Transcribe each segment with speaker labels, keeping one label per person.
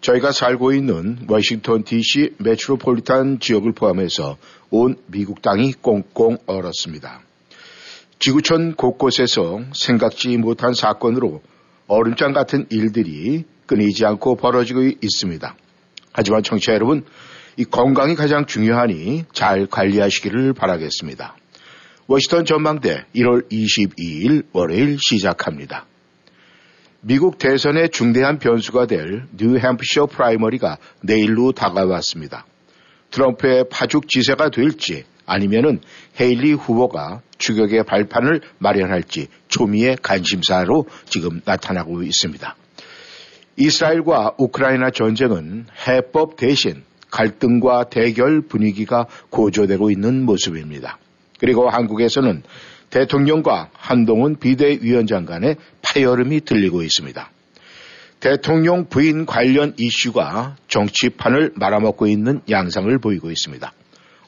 Speaker 1: 저희가 살고 있는 워싱턴 DC 메트로폴리탄 지역을 포함해서 온 미국 땅이 꽁꽁 얼었습니다. 지구촌 곳곳에서 생각지 못한 사건으로 얼음장 같은 일들이 끊이지 않고 벌어지고 있습니다. 하지만 청취자 여러분, 이 건강이 가장 중요하니 잘 관리하시기를 바라겠습니다. 워싱턴 전망대 1월 22일 월요일 시작합니다. 미국 대선의 중대한 변수가 될 뉴햄프셔 프라이머리가 내일로 다가왔습니다. 트럼프의 파죽 지세가 될지 아니면은 헤일리 후보가 추격의 발판을 마련할지 초미의 관심사로 지금 나타나고 있습니다. 이스라엘과 우크라이나 전쟁은 해법 대신 갈등과 대결 분위기가 고조되고 있는 모습입니다. 그리고 한국에서는 대통령과 한동훈 비대위원장 간의 파열음이 들리고 있습니다. 대통령 부인 관련 이슈가 정치판을 말아먹고 있는 양상을 보이고 있습니다.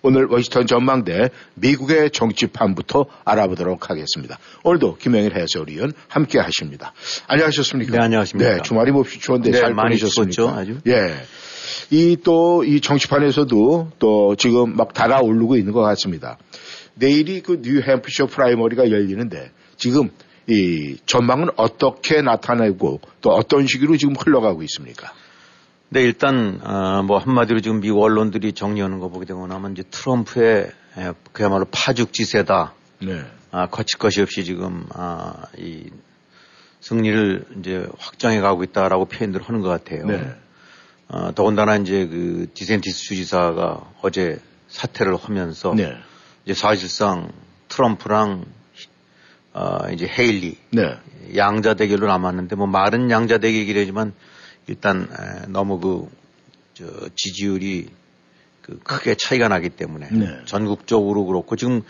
Speaker 1: 오늘 워싱턴 전망대 미국의 정치판부터 알아보도록 하겠습니다. 오늘도 김영일 해설위원 함께 하십니다. 안녕하셨습니까?
Speaker 2: 네, 안녕하십니까.
Speaker 1: 네, 주말이 몹시 추운데
Speaker 2: 네,
Speaker 1: 잘
Speaker 2: 많이
Speaker 1: 보내셨습니까?
Speaker 2: 아주.
Speaker 1: 예. 이또이 정치판에서도 또 지금 막 달아오르고 있는 것 같습니다. 내일이 그 뉴햄프셔 primary가 열리는데 지금 이 전망은 어떻게 나타내고 또 어떤 식으로 지금 흘러가고 있습니까?
Speaker 2: 네, 일단 어, 뭐 한마디로 지금 미국 언론들이 정리하는 거 보게 되고 나면 이제 트럼프의 에, 그야말로 파죽지세다.
Speaker 1: 네.
Speaker 2: 아, 거칠 것이 없이 지금 아, 이 승리를 이제 확정해 가고 있다라고 표현들을 하는 것 같아요.
Speaker 1: 네.
Speaker 2: 어, 더군다나 이제 그 디샌티스 주지사가 어제 사퇴를 하면서
Speaker 1: 네.
Speaker 2: 이제 사실상 트럼프랑 어, 이제 헤일리
Speaker 1: 네.
Speaker 2: 양자 대결로 남았는데 뭐 말은 양자 대결이지만 일단 에, 너무 그 저, 지지율이 그 크게 차이가 나기 때문에
Speaker 1: 네.
Speaker 2: 전국적으로 그렇고 지금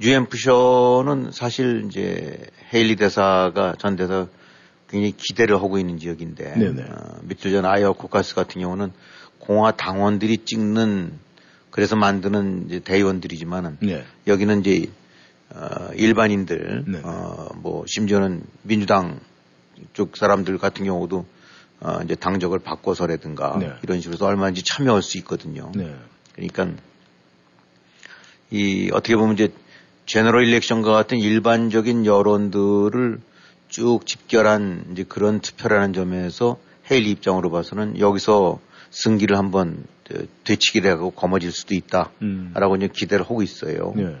Speaker 2: 뉴햄프셔는 사실 이제 헤일리 대사가 전 대사 굉장히 기대를 하고 있는 지역인데
Speaker 1: 네네.
Speaker 2: 어, 며칠 전 아이어 코카스 같은 경우는 공화 당원들이 찍는 그래서 만드는 이제 대의원들이지만은
Speaker 1: 네.
Speaker 2: 여기는 이제 어, 일반인들,
Speaker 1: 네.
Speaker 2: 어, 뭐, 심지어는 민주당 쪽 사람들 같은 경우도 어, 이제 당적을 바꿔서라든가
Speaker 1: 네.
Speaker 2: 이런 식으로 해서 얼마든지 참여할 수 있거든요.
Speaker 1: 네.
Speaker 2: 그러니까 이 어떻게 보면 이제 제너럴 일렉션과 같은 일반적인 여론들을 쭉 집결한 이제 그런 투표라는 점에서 헤일리 입장으로 봐서는 여기서 승기를 한번 되치기를 하고 거머쥘 수도 있다라고
Speaker 1: 음.
Speaker 2: 이제 기대를 하고 있어요.
Speaker 1: 네.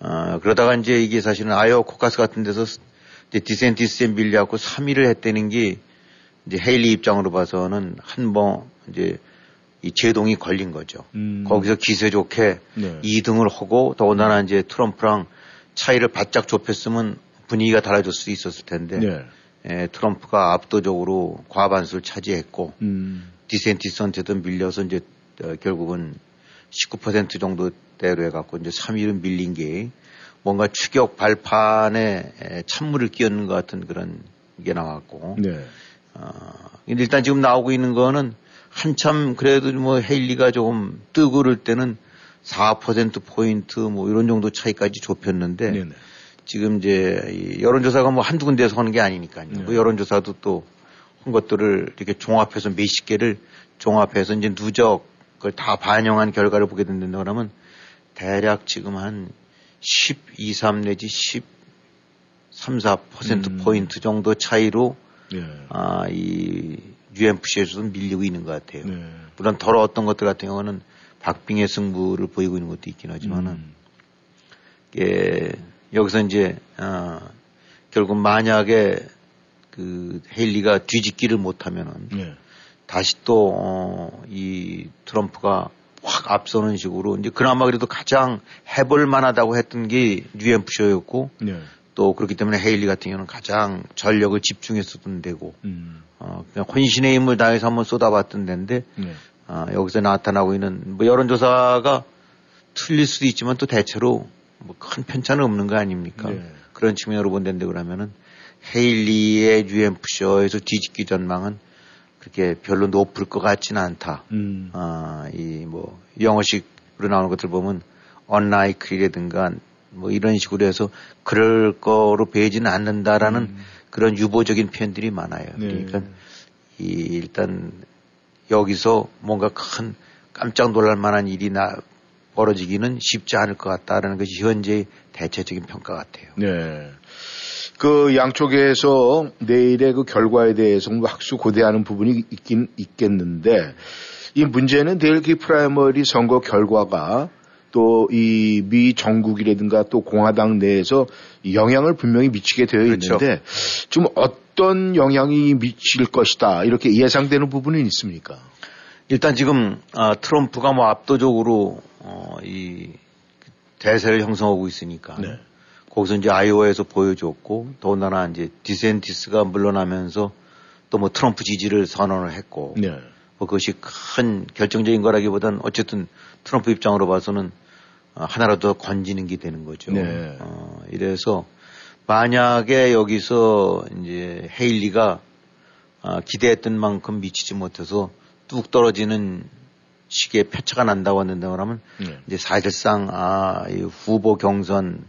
Speaker 2: 어, 그러다가 이제 이게 사실은 아이오 코카스 같은 데서 이제 디센티스에 밀려갖고 3위를 했다는 게 이제 헤일리 입장으로 봐서는 한 번 이제 이 제동이 걸린 거죠.
Speaker 1: 음.
Speaker 2: 거기서 기세 좋게
Speaker 1: 네.
Speaker 2: 2등을 하고 더군다나 이제 트럼프랑 차이를 바짝 좁혔으면 분위기가 달라질 수 있었을 텐데
Speaker 1: 네.
Speaker 2: 에, 트럼프가 압도적으로 과반수를 차지했고
Speaker 1: 음.
Speaker 2: 디센티스한테도 밀려서 이제 어, 결국은 19% 정도대로 해갖고 이제 3위로 밀린 게 뭔가 추격 발판에 에, 찬물을 끼얹는 것 같은 그런 게 나왔고
Speaker 1: 네.
Speaker 2: 어, 일단 지금 나오고 있는 거는 한참 그래도 뭐 헤일리가 조금 뜨고 그럴 때는 4% 포인트 뭐 이런 정도 차이까지 좁혔는데
Speaker 1: 네네.
Speaker 2: 지금 이제 이 여론조사가 뭐 한두 군데에서 하는 게 아니니까요.
Speaker 1: 네.
Speaker 2: 그 여론조사도 또 한 것들을 이렇게 종합해서 몇십 개를 종합해서 이제 누적 그걸 다 반영한 결과를 보게 된다 그러면 대략 지금 한 12, 3 내지 10, 3, 4%
Speaker 1: 음.
Speaker 2: 포인트 정도 차이로
Speaker 1: 네.
Speaker 2: 아, 이 UMFC에서도 밀리고 있는 것 같아요.
Speaker 1: 네.
Speaker 2: 물론 어떤 것들 같은 경우는 박빙의 승부를 보이고 있는 것도 있긴 하지만은
Speaker 1: 음.
Speaker 2: 예, 여기서 이제 어, 결국 만약에 그 헤일리가 뒤집기를 못하면은
Speaker 1: 네.
Speaker 2: 다시 또, 어, 이 트럼프가 확 앞서는 식으로 이제 그나마 그래도 가장 해볼 만하다고 했던 게 뉴햄프셔였고
Speaker 1: 네.
Speaker 2: 또 그렇기 때문에 헤일리 같은 경우는 가장 전력을 집중했었던 데고
Speaker 1: 음.
Speaker 2: 어, 그냥 혼신의 힘을 다해서 한번 쏟아봤던 데인데
Speaker 1: 네.
Speaker 2: 아, 여기서 나타나고 있는 뭐 여론조사가 틀릴 수도 있지만 또 대체로 뭐 큰 편차는 없는 거 아닙니까?
Speaker 1: 네.
Speaker 2: 그런 측면으로 본다는데 그러면은 헤일리의 뉴햄프셔에서 뒤집기 전망은 그렇게 별로 높을 것 같지는 않다.
Speaker 1: 음.
Speaker 2: 아, 이 뭐 영어식으로 나오는 것들 보면 unlikely라든가 뭐 이런 식으로 해서 그럴 거로 보이지는 않는다라는 그런 유보적인 표현들이 많아요.
Speaker 1: 네.
Speaker 2: 그러니까 이 일단 여기서 뭔가 큰 깜짝 놀랄 만한 일이 나 벌어지기는 쉽지 않을 것 같다라는 것이 현재의 대체적인 평가 같아요.
Speaker 1: 네. 그 양쪽에서 내일의 그 결과에 대해서 뭐 학수 고대하는 부분이 있긴 있겠는데 이 문제는 내일 그 primary 선거 결과가 또 이 미 정국이라든가 또 공화당 내에서 영향을 분명히 미치게 되어
Speaker 2: 그렇죠.
Speaker 1: 있는데 지금 어떤 영향이 미칠 것이다 이렇게 예상되는 부분은 있습니까?
Speaker 2: 일단 지금 아, 트럼프가 뭐 압도적으로 어, 이 대세를 형성하고 있으니까
Speaker 1: 네.
Speaker 2: 거기서 이제 아이오에서 보여줬고 더군다나 이제 디센티스가 물러나면서 또 뭐 트럼프 지지를 선언을 했고
Speaker 1: 네.
Speaker 2: 뭐 그것이 큰 결정적인 거라기보다는 어쨌든 트럼프 입장으로 봐서는 어, 하나라도 더 건지는 게 되는 거죠.
Speaker 1: 네.
Speaker 2: 어, 이래서 만약에 여기서 이제 헤일리가 아, 기대했던 만큼 미치지 못해서 뚝 떨어지는 식의 표차가 난다고 한다 그러면
Speaker 1: 네.
Speaker 2: 이제 사실상 아, 이 후보 경선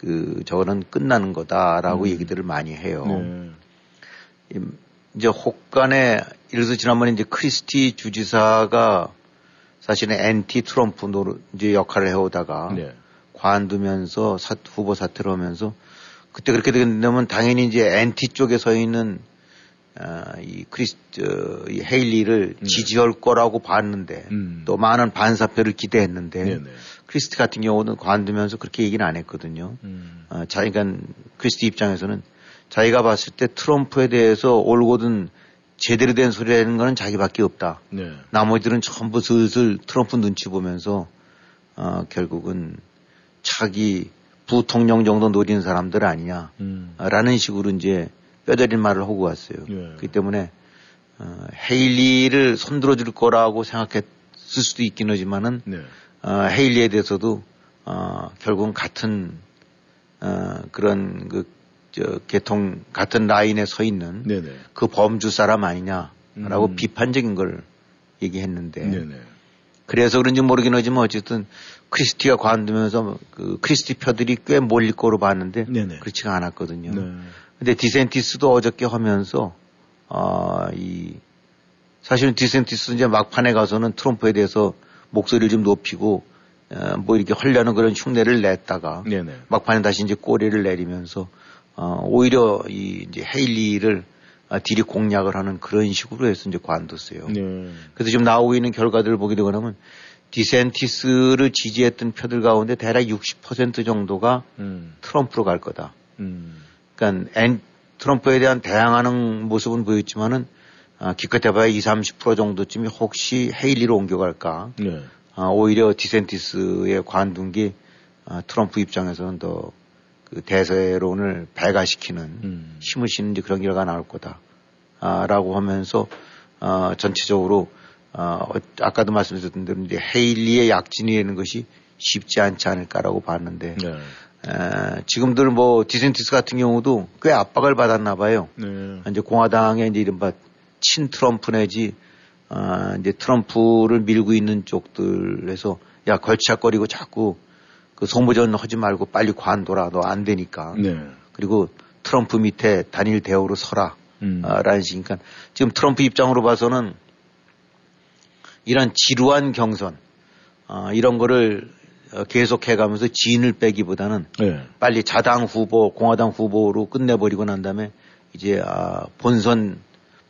Speaker 2: 그 저거는 끝나는 거다라고 얘기들을 많이 해요.
Speaker 1: 네.
Speaker 2: 이- 이제 혹간에 예를 들어서 지난번에 이제 크리스티 주지사가 사실은 엔티 트럼프 노릇 이제 역할을 해오다가
Speaker 1: 네.
Speaker 2: 관두면서 사- 후보 사퇴를 하면서 그때 그렇게 되면 당연히 이제 엔티 쪽에 서 있는 아, 이 크리스 저, 이 헤일리를 지지할 거라고 봤는데
Speaker 1: 음.
Speaker 2: 또 많은 반사표를 기대했는데
Speaker 1: 네, 네.
Speaker 2: 크리스티 같은 경우는 관두면서 그렇게 얘기는 안 했거든요.
Speaker 1: 음.
Speaker 2: 어, 자기가 크리스티 입장에서는 자기가 봤을 때 트럼프에 대해서 올곧은 제대로 된 소리라는 거는 자기밖에 없다.
Speaker 1: 네.
Speaker 2: 나머지들은 전부 슬슬 트럼프 눈치 보면서 어, 결국은 차기 부통령 정도 노리는 사람들 아니냐.
Speaker 1: 음.
Speaker 2: 라는 식으로 이제 뼈저린 말을 하고 왔어요.
Speaker 1: 예.
Speaker 2: 그렇기 때문에 어, 헤일리를 손들어 줄 거라고 생각했을 수도 있긴 하지만은
Speaker 1: 네.
Speaker 2: 어, 헤일리에 대해서도 어, 결국은 같은 어, 그런 그 저, 계통 같은 라인에 서 있는
Speaker 1: 네네.
Speaker 2: 그 범주 사람 아니냐라고
Speaker 1: 음.
Speaker 2: 비판적인 걸 얘기했는데
Speaker 1: 네네.
Speaker 2: 그래서 그런지 모르긴 하지만 어쨌든 크리스티가 관두면서 그 크리스티 표들이 꽤 몰릴 거로 봤는데
Speaker 1: 네네.
Speaker 2: 그렇지가 않았거든요.
Speaker 1: 네.
Speaker 2: 근데 디샌티스도 어저께 하면서 아, 이 사실은 디샌티스 이제 막판에 가서는 트럼프에 대해서 목소리를 좀 높이고 어, 뭐 이렇게 하려는 그런 흉내를 냈다가
Speaker 1: 네네.
Speaker 2: 막판에 다시 이제 꼬리를 내리면서 어, 오히려 이 이제 헤일리를 아, 되레 공략을 하는 그런 식으로 해서 이제 관뒀어요.
Speaker 1: 네.
Speaker 2: 그래서 지금 나오고 있는 결과들을 보게 되고 나면 디샌티스를 지지했던 표들 가운데 대략 60% 정도가
Speaker 1: 음.
Speaker 2: 트럼프로 갈 거다.
Speaker 1: 음.
Speaker 2: 그러니까 엔- 트럼프에 대한 대항하는 모습은 보였지만은 아, 기껏 해봐야 20, 30% 정도쯤이 혹시 헤일리로 옮겨갈까.
Speaker 1: 네.
Speaker 2: 아, 오히려 디샌티스의 관둔 게 아, 트럼프 입장에서는 더 그 대세론을 배가시키는
Speaker 1: 음.
Speaker 2: 힘을 이제 그런 결과가 나올 거다. 아, 라고 하면서 아, 전체적으로 아, 어, 아까도 말씀드렸던 대로 이제 헤일리의 약진이라는 것이 쉽지 않지 않을까라고 봤는데
Speaker 1: 네.
Speaker 2: 에, 지금들 뭐 디센티스 같은 경우도 꽤 압박을 받았나 봐요.
Speaker 1: 네.
Speaker 2: 이제 공화당의 이제 이른바 친 트럼프 내지 아, 이제 트럼프를 밀고 있는 쪽들에서 야 걸치락거리고 자꾸 그 송부전 하지 말고 빨리 관둬라 너 안 되니까
Speaker 1: 네.
Speaker 2: 그리고 트럼프 밑에 단일 대우로 서라
Speaker 1: 음.
Speaker 2: 아, 라는 식이니까 지금 트럼프 입장으로 봐서는 이런 지루한 경선 아, 이런 거를 어, 계속해 가면서 진을 빼기보다는
Speaker 1: 네.
Speaker 2: 빨리 자당 후보, 공화당 후보로 끝내버리고 난 다음에 이제 아, 본선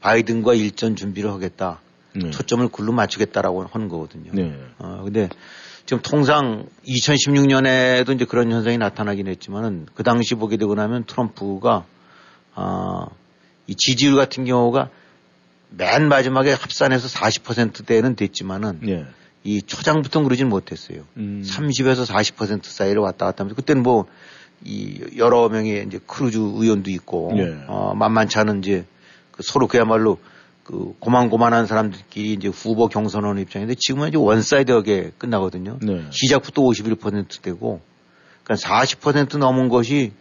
Speaker 2: 바이든과 일전 준비를 하겠다.
Speaker 1: 네.
Speaker 2: 초점을 글로 맞추겠다라고 하는 거거든요.
Speaker 1: 네.
Speaker 2: 어, 근데 지금 통상 2016년에도 이제 그런 현상이 나타나긴 했지만은 그 당시 보게 되고 나면 트럼프가 아, 이 지지율 같은 경우가 맨 마지막에 합산해서 40%대는 됐지만은
Speaker 1: 네.
Speaker 2: 이 초장부터 그러진 못했어요.
Speaker 1: 음.
Speaker 2: 30에서 40% 사이를 왔다 갔다 하면서 그때는 뭐 이 여러 명의 이제 크루즈 의원도 있고
Speaker 1: 예.
Speaker 2: 어 만만치 않은 이제 그 서로 그야말로 그 고만고만한 사람들끼리 이제 후보 경선하는 입장인데 지금은 이제 one side하게 끝나거든요.
Speaker 1: 네.
Speaker 2: 시작부터 51%되고 그러니까 40% 넘은 것이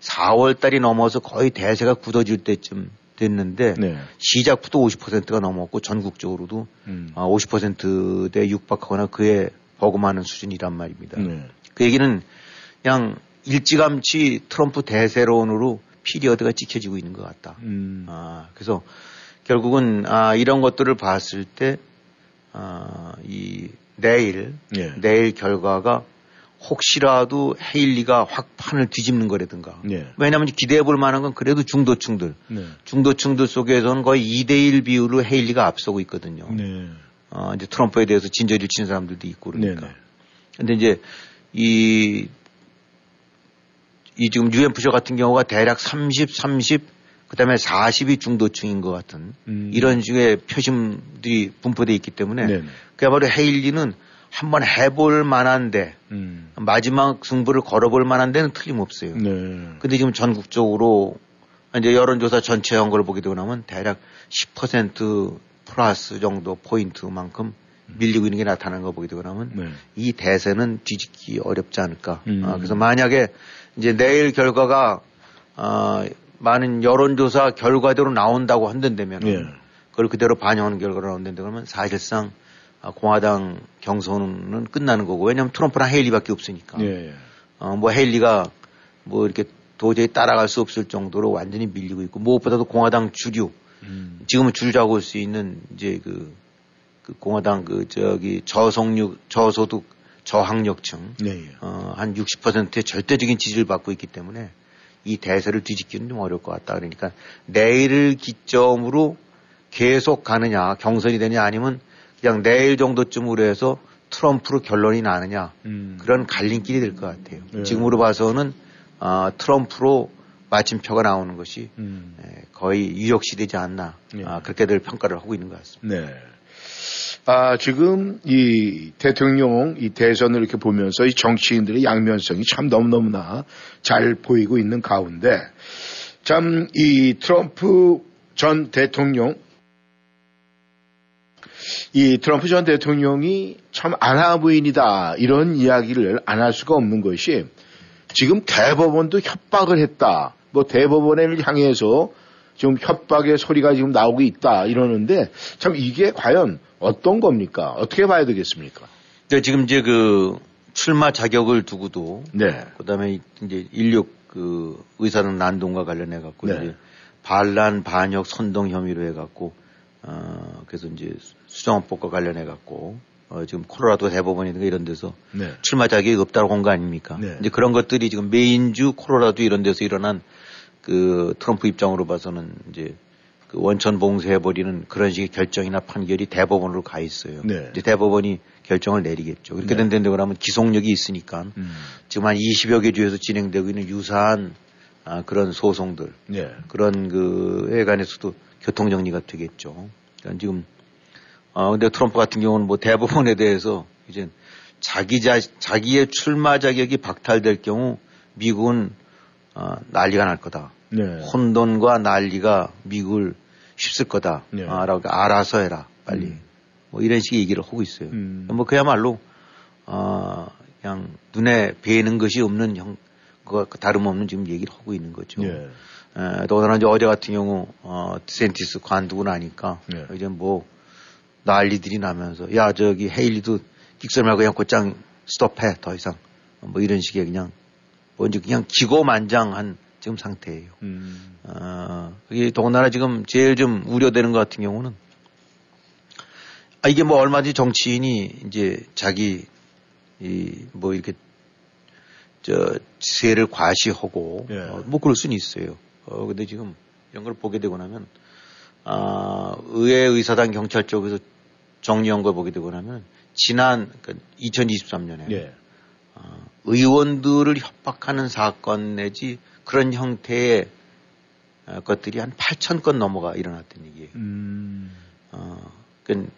Speaker 2: 4월 달이 넘어서 거의 대세가 굳어질 때쯤 됐는데
Speaker 1: 네.
Speaker 2: 시작부터 50%가 넘었고 전국적으로도
Speaker 1: 음.
Speaker 2: 아, 50%대 육박하거나 그에 버금하는 수준이란 말입니다.
Speaker 1: 네.
Speaker 2: 그 얘기는 그냥 일찌감치 트럼프 대세론으로 period가 찍혀지고 있는 것 같다.
Speaker 1: 음.
Speaker 2: 아, 그래서 결국은 아, 이런 것들을 봤을 때, 아, 이 내일,
Speaker 1: 예.
Speaker 2: 내일 결과가 혹시라도 헤일리가 확 판을 뒤집는 거라든가.
Speaker 1: 네.
Speaker 2: 왜냐하면 기대해 볼 만한 건 그래도 중도층들.
Speaker 1: 네.
Speaker 2: 중도층들 속에서는 거의 2대1 비율로 헤일리가 앞서고 있거든요.
Speaker 1: 네.
Speaker 2: 어, 이제 트럼프에 대해서 진저리를 치는 사람들도 있고 그러니까.
Speaker 1: 네네.
Speaker 2: 근데 이제 이, 이 지금 뉴햄프셔 같은 경우가 대략 30, 30, 그 다음에 40이 중도층인 것 같은
Speaker 1: 음.
Speaker 2: 이런 식의 표심들이 분포되어 있기 때문에
Speaker 1: 네네.
Speaker 2: 그야말로 헤일리는 한번 해볼 만한데
Speaker 1: 음.
Speaker 2: 마지막 승부를 걸어볼 만한 데는 틀림없어요.
Speaker 1: 네.
Speaker 2: 근데 지금 전국적으로 이제 여론조사 전체한 걸 보게 되고 나면 대략 10% 플러스 정도 포인트만큼 밀리고 있는 게 나타나는 거 보게 되고 나면
Speaker 1: 네.
Speaker 2: 이 대세는 뒤집기 어렵지 않을까.
Speaker 1: 음.
Speaker 2: 아, 그래서 만약에 이제 내일 결과가 아, 많은 여론조사 결과대로 나온다고 한다면
Speaker 1: 예.
Speaker 2: 그걸 그대로 반영하는 결과로 나온다면 그러면 사실상 아, 공화당 경선은 끝나는 거고 왜냐하면 트럼프랑 헤일리밖에 없으니까.
Speaker 1: 예. 예.
Speaker 2: 어, 뭐 헤일리가 뭐 이렇게 도저히 따라갈 수 없을 정도로 완전히 밀리고 있고 무엇보다도 공화당 주류
Speaker 1: 음.
Speaker 2: 지금은 줄 잡고 수 있는 이제 그, 그 공화당 그 저기 저성육 저소득 저학력층
Speaker 1: 네. 예.
Speaker 2: 어, 한 60%의 절대적인 지지를 받고 있기 때문에 이 대세를 뒤집기는 좀 어려울 것 같다. 그러니까 내일을 기점으로 계속 가느냐 경선이 되냐 아니면 그냥 내일 정도쯤으로 해서 트럼프로 결론이 나느냐
Speaker 1: 음.
Speaker 2: 그런 갈림길이 될 것 같아요.
Speaker 1: 네.
Speaker 2: 지금으로 봐서는 아, 트럼프로 마침표가 나오는 것이
Speaker 1: 음.
Speaker 2: 에, 거의 유력시 되지 않나
Speaker 1: 네.
Speaker 2: 아, 그렇게들 평가를 하고 있는 것 같습니다.
Speaker 1: 네. 아, 지금 이 대통령 이 대선을 이렇게 보면서 이 정치인들의 양면성이 참 너무너무나 잘 보이고 있는 가운데 참 이 트럼프 전 대통령 이 트럼프 전 대통령이 참 아나부인이다 이런 이야기를 안 할 수가 없는 것이 지금 대법원도 협박을 했다. 뭐 대법원을 향해서 지금 협박의 소리가 지금 나오고 있다 이러는데 참 이게 과연 어떤 겁니까? 어떻게 봐야 되겠습니까?
Speaker 2: 근데 지금 이제 그 출마 자격을 두고도
Speaker 1: 네.
Speaker 2: 그다음에 이제 인력 그 의사등 난동과 관련해 갖고
Speaker 1: 네.
Speaker 2: 이제 반란 반역 선동 혐의로 해 갖고 어 그래서 이제 수정헌법과 관련해 갖고 어 지금 코로라도 대법원이든가 이런 데서
Speaker 1: 네.
Speaker 2: 출마 자격이 없다고 한 거 아닙니까?
Speaker 1: 네.
Speaker 2: 이제 그런 것들이 지금 메인주 코로라도 이런 데서 일어난 그 트럼프 입장으로 봐서는 이제 그 원천 봉쇄해버리는 그런 식의 결정이나 판결이 대법원으로 가 있어요.
Speaker 1: 네.
Speaker 2: 이제 대법원이 결정을 내리겠죠. 그렇게
Speaker 1: 네.
Speaker 2: 된다고 하면 기속력이 있으니까
Speaker 1: 음.
Speaker 2: 지금 한 20여 개 주에서 진행되고 있는 유사한 아, 그런 소송들
Speaker 1: 네.
Speaker 2: 그런 그에 관해서도 교통 정리가 되겠죠. 그러니까 지금 어 근데 트럼프 같은 경우는 뭐 대법원에 대해서 이제 자기 자 자기의 출마 자격이 박탈될 경우 미국은 어, 난리가 날 거다.
Speaker 1: 네.
Speaker 2: 혼돈과 난리가 미국을 휩쓸 거다.
Speaker 1: 네.
Speaker 2: 아, 라고 알아서 해라. 빨리.
Speaker 1: 음.
Speaker 2: 뭐 이런 식의 얘기를 하고 있어요.
Speaker 1: 음.
Speaker 2: 뭐 그야말로 어, 그냥 눈에 뵈는 것이 없는 형, 그 다름없는 지금 얘기를 하고 있는 거죠.
Speaker 1: 예.
Speaker 2: 에, 더구나 이제 어제 같은 경우 어, 디센티스 관두고 나니까
Speaker 1: 네.
Speaker 2: 이제 뭐 난리들이 나면서 야 저기 헤일리도 끽설 말고 그냥 곧장 스톱해 더 이상 뭐 이런 식의 그냥 뭔지 그냥 기고만장한 지금 상태예요.
Speaker 1: 음.
Speaker 2: 어, 이게 더군다나 지금 제일 좀 우려되는 것 같은 경우는 아, 이게 뭐 얼마든지 정치인이 이제 자기 이 뭐 이렇게 저 세를 과시하고
Speaker 1: 예.
Speaker 2: 어, 뭐 그럴 수는 있어요. 어 근데 지금 이런 걸 보게 되고 나면 아 의회 의사당 경찰 쪽에서 정리한 걸 보게 되고 나면 지난 그러니까 2023년에
Speaker 1: 예.
Speaker 2: 어, 의원들을 협박하는 사건 내지 그런 형태의 어, 것들이 한 8천 건 넘어가 일어났던 얘기예요.
Speaker 1: 음.
Speaker 2: 어, 그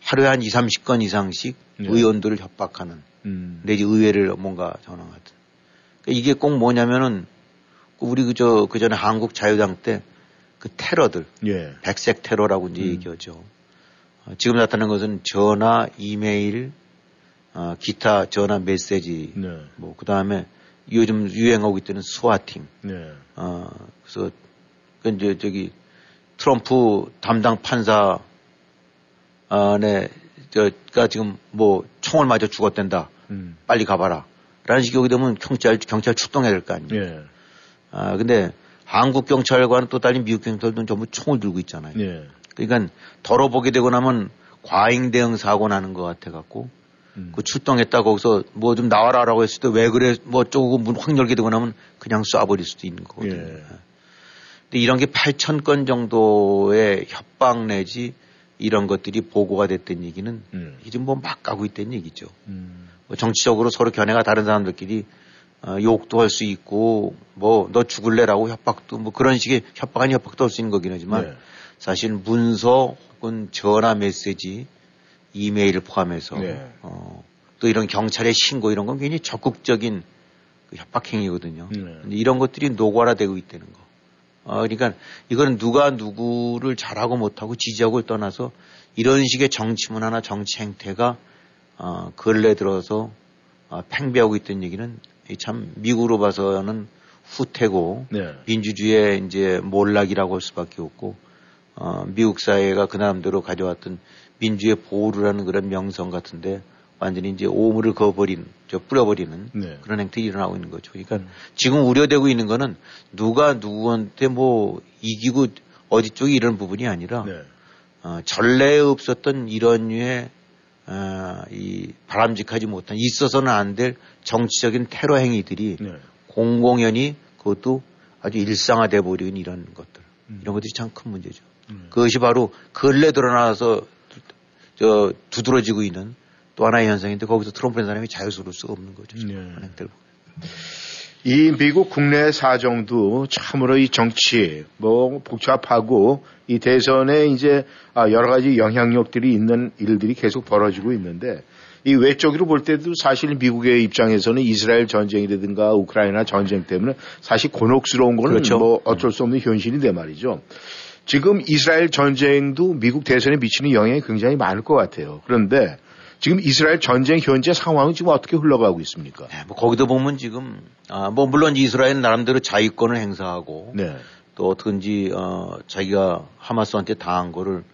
Speaker 2: 하루에 한 2, 30건 이상씩
Speaker 1: 네.
Speaker 2: 의원들을 협박하는
Speaker 1: 음.
Speaker 2: 내지 의회를 뭔가 전화하든. 그러니까 이게 꼭 뭐냐면은 우리 그저 그 전에 한국 자유당 때 그 테러들,
Speaker 1: 예.
Speaker 2: 백색 테러라고 이제
Speaker 1: 음.
Speaker 2: 얘기하죠. 어, 지금 나타난 것은 전화, 이메일, 어, 기타 전화 메시지,
Speaker 1: 네.
Speaker 2: 뭐, 그 다음에 요즘 유행하고 있다는 스와팅,
Speaker 1: 네.
Speaker 2: 어, 그래서, 그 이제 저기 트럼프 담당 판사 안에, 저가 지금 뭐 총을 맞아 죽었댄다.
Speaker 1: 음.
Speaker 2: 빨리 가봐라. 라는 식이 오게 되면 경찰, 경찰 출동해야 될 거 아니에요.
Speaker 1: 예.
Speaker 2: 아, 근데 한국 경찰과는 또 다른 미국 경찰들은 전부 총을 들고 있잖아요.
Speaker 1: 예.
Speaker 2: 그러니까 덜어보게 되고 나면 과잉 대응 사고 나는 것 같아 갖고
Speaker 1: 음.
Speaker 2: 그 출동했다 거기서 뭐 좀 나와라라고 했을 때 왜 그래 뭐 어쩌고 문 확 열게 되고 나면 그냥 쏴버릴 수도 있는 거거든요.
Speaker 1: 예.
Speaker 2: 근데 이런 게 8천 건 정도의 협박 내지 이런 것들이 보고가 됐던 얘기는
Speaker 1: 음.
Speaker 2: 이제 뭐막 가고 있다는 얘기죠.
Speaker 1: 음.
Speaker 2: 뭐 정치적으로 서로 견해가 다른 사람들끼리 어, 욕도 할 수 있고 뭐 너 죽을래라고 협박도 뭐 그런 식의 협박 아닌 협박도 할 수 있는 거긴 하지만
Speaker 1: 네.
Speaker 2: 사실 문서 혹은 전화 메시지 이메일을 포함해서
Speaker 1: 네.
Speaker 2: 어, 또 이런 경찰의 신고 이런 건 굉장히 적극적인 그 협박 행위거든요.
Speaker 1: 네.
Speaker 2: 이런 것들이 노골화되고 있다는 거. 어, 그러니까 이거는 누가 누구를 잘하고 못하고 지지하고를 떠나서 이런 식의 정치 문 화나 정치 행태가 어, 근래 들어서 어, 팽배하고 있다는 얘기는 이참 미국으로 봐서는 후퇴고
Speaker 1: 네.
Speaker 2: 민주주의의 이제 몰락이라고 할 수밖에 없고 어, 미국 사회가 그 나름대로 가져왔던 민주의 보루라는 그런 명성 같은데 완전히 이제 오물을 그어버린, 저 뿌려버리는
Speaker 1: 네.
Speaker 2: 그런 행태가 일어나고 있는 거죠. 그러니까
Speaker 1: 음.
Speaker 2: 지금 우려되고 있는 거는 누가 누구한테 뭐 이기고 어디 쪽이 이런 부분이 아니라
Speaker 1: 네.
Speaker 2: 어, 전례에 없었던 이런 류의 어, 이 바람직하지 못한 있어서는 안 될 정치적인 테러 행위들이
Speaker 1: 네.
Speaker 2: 공공연히 그것도 아주 일상화돼 버린 이런 것들 이런 것들이 참 큰 문제죠.
Speaker 1: 음.
Speaker 2: 그것이 바로 근래 드러나서 저 두드러지고 있는 또 하나의 현상인데 거기서 트럼프라는 사람이 자유스러울 수가 없는 거죠.
Speaker 1: 네. 이 미국 국내 사정도 참으로 이 정치 뭐 복잡하고 이 대선에 이제 아, 여러 가지 영향력들이 있는 일들이 계속 벌어지고 있는데 이 외적으로 볼 때도 사실 미국의 입장에서는 이스라엘 전쟁이라든가 우크라이나 전쟁 때문에 사실 곤혹스러운 거는
Speaker 2: 그렇죠.
Speaker 1: 뭐 어쩔 수 없는 현실인데 말이죠. 지금 이스라엘 전쟁도 미국 대선에 미치는 영향이 굉장히 많을 것 같아요. 그런데 지금 이스라엘 전쟁 현재 상황은 지금 어떻게 흘러가고 있습니까?
Speaker 2: 네, 뭐 거기도 보면 지금 아, 뭐 물론 이스라엘 나름대로 자유권을 행사하고
Speaker 1: 네.
Speaker 2: 또 어떻게든지 어, 자기가 하마스한테 당한 거를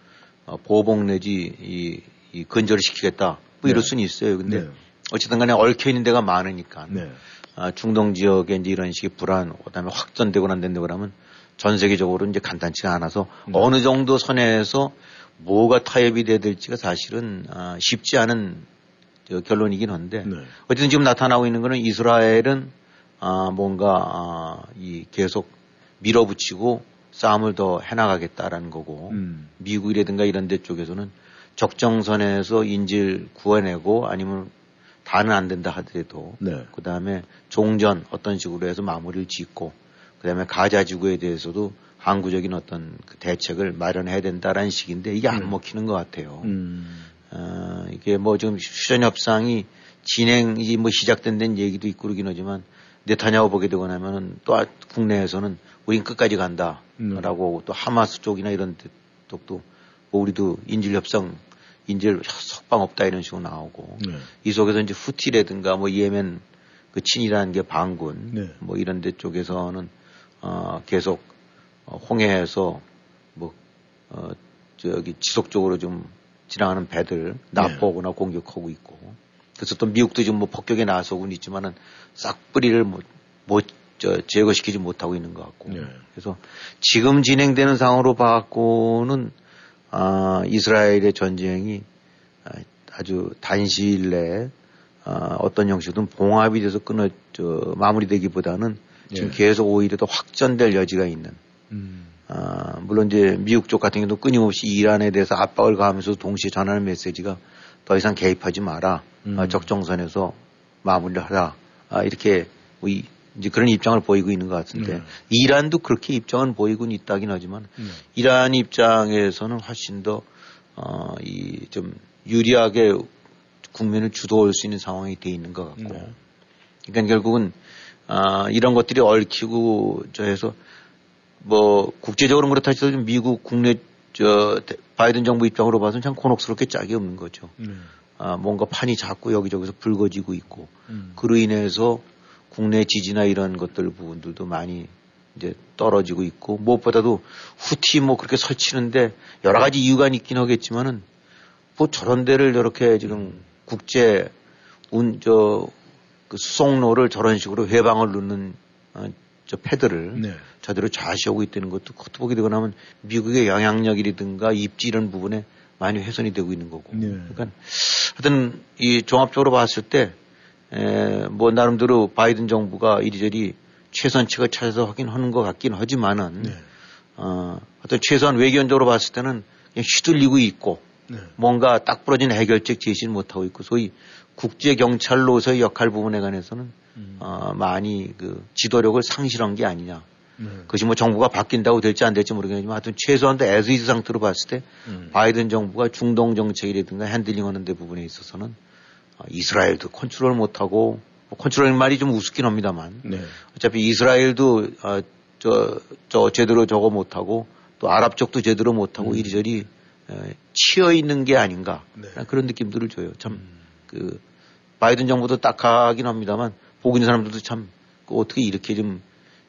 Speaker 2: 어, 보복 내지 이, 이 근절을 시키겠다 뭐 이럴
Speaker 1: 네.
Speaker 2: 수는 있어요. 근데
Speaker 1: 네.
Speaker 2: 어쨌든 간에 얽혀 있는 데가 많으니까
Speaker 1: 네.
Speaker 2: 아, 중동 지역에 이제 이런 식의 불안 그다음에 확전되고 난 된다고 그러면 전 세계적으로 이제 간단치가 않아서
Speaker 1: 네.
Speaker 2: 어느 정도 선에서 뭐가 타협이 돼야 될지가 사실은 아, 쉽지 않은 저 결론이긴 한데
Speaker 1: 네.
Speaker 2: 어쨌든 지금 나타나고 있는 거는 이스라엘은 아, 뭔가 아, 이 계속 밀어붙이고 싸움을 더 해나가겠다라는 거고
Speaker 1: 음.
Speaker 2: 미국이라든가 이런 데 쪽에서는 적정선에서 인질 구해내고 아니면 다는 안 된다 하더라도
Speaker 1: 네.
Speaker 2: 그 다음에 종전 어떤 식으로 해서 마무리를 짓고 그 다음에 가자 지구에 대해서도 항구적인 어떤 그 대책을 마련해야 된다라는 식인데 이게 안 먹히는 것 같아요.
Speaker 1: 음.
Speaker 2: 어, 이게 뭐 지금 휴전 협상이 진행이 뭐 시작된 데는 얘기도 있고 그러긴 하지만 네타냐후 보게 되고 나면은 또 아- 국내에서는 우린 끝까지 간다라고
Speaker 1: 음.
Speaker 2: 또 하마스 쪽이나 이런 데- 쪽도 뭐 우리도 인질 협상 인질 석방 없다 이런 식으로 나오고
Speaker 1: 네.
Speaker 2: 이 속에서 이제 후티라든가 뭐 예멘 그 친이라는 게 반군
Speaker 1: 네.
Speaker 2: 뭐 이런 데 쪽에서는 어 계속 어, 홍해에서 뭐 어, 저기 지속적으로 좀 지나가는 배들 납포하거나 공격하고 있고 그래서 또 미국도 지금 뭐 폭격에 나서고는 있지만은 싹 뿌리를 못, 못 저, 제거시키지 못하고 있는 것 같고
Speaker 1: 네.
Speaker 2: 그래서 지금 진행되는 상황으로 봐갖고는 아, 이스라엘의 전쟁이 아, 아주 단시일 내에 아, 어떤 형식이든 봉합이 돼서 끊어 저, 마무리되기보다는 지금
Speaker 1: 예.
Speaker 2: 계속 오히려 더 확전될 여지가 있는
Speaker 1: 음.
Speaker 2: 아, 물론 이제 미국 쪽 같은 경우도 끊임없이 이란에 대해서 압박을 가하면서 동시에 전하는 메시지가 더 이상 개입하지 마라.
Speaker 1: 음.
Speaker 2: 아, 적정선에서 마무리를 하라. 아, 이렇게 뭐 이- 이제 그런 입장을 보이고 있는 것 같은데
Speaker 1: 네.
Speaker 2: 이란도 그렇게 입장은 보이고는 있다긴 하지만
Speaker 1: 네.
Speaker 2: 이란 입장에서는 훨씬 더, 어, 이, 좀 유리하게 국면을 주도할 수 있는 상황이 돼 있는 것 같고.
Speaker 1: 네.
Speaker 2: 그러니까 결국은, 아, 이런 것들이 얽히고 저 해서 뭐 국제적으로 그렇다 치더라도 미국 국내 저 바이든 정부 입장으로 봐서는 참 곤혹스럽게 짝이 없는 거죠.
Speaker 1: 네.
Speaker 2: 아, 뭔가 판이 자꾸 여기저기서 불거지고 있고
Speaker 1: 음.
Speaker 2: 그로 인해서 국내 지지나 이런 것들 부분들도 많이 이제 떨어지고 있고 무엇보다도 후티 뭐 그렇게 설치는데 여러 가지 이유가 있긴 하겠지만은 뭐 저런 데를 저렇게 지금 국제 운 저 그 수송로를 저런 식으로 회방을 넣는 어, 저 패드를
Speaker 1: 네.
Speaker 2: 저대로 좌시하고 있다는 것도 겉으로 보게 되고 나면 미국의 영향력이라든가 입지 이런 부분에 많이 훼손이 되고 있는 거고.
Speaker 1: 네.
Speaker 2: 그러니까 하여튼 이 종합적으로 봤을 때, 에, 뭐 나름대로 바이든 정부가 이리저리 최선책을 찾아서 하긴 하는 것 같긴 하지만은,
Speaker 1: 네.
Speaker 2: 어, 하여튼 최소한 외교적으로 봤을 때는 그냥 휘둘리고 있고
Speaker 1: 네.
Speaker 2: 뭔가 딱 부러진 해결책 제시를 못하고 있고 소위 국제 경찰로서의 역할 부분에 관해서는
Speaker 1: 음.
Speaker 2: 어, 많이 그 지도력을 상실한 게 아니냐.
Speaker 1: 네.
Speaker 2: 그것이 뭐 정부가 바뀐다고 될지 안 될지 모르겠지만 하여튼 최소한도 as is 상태로 봤을 때
Speaker 1: 음.
Speaker 2: 바이든 정부가 중동 정책이라든가 handling 하는 데 부분에 있어서는 어, 이스라엘도 컨트롤 못하고 뭐 컨트롤 말이 좀 우습긴 합니다만
Speaker 1: 네.
Speaker 2: 어차피 이스라엘도 어, 저, 저 제대로 저거 못하고 또 아랍 쪽도 제대로 못하고
Speaker 1: 음.
Speaker 2: 이리저리 에, 치여 있는 게 아닌가
Speaker 1: 네.
Speaker 2: 그런 느낌들을 줘요. 참그 바이든 정부도 딱하긴 합니다만 보고 있는 사람들도 참 그 어떻게 이렇게 좀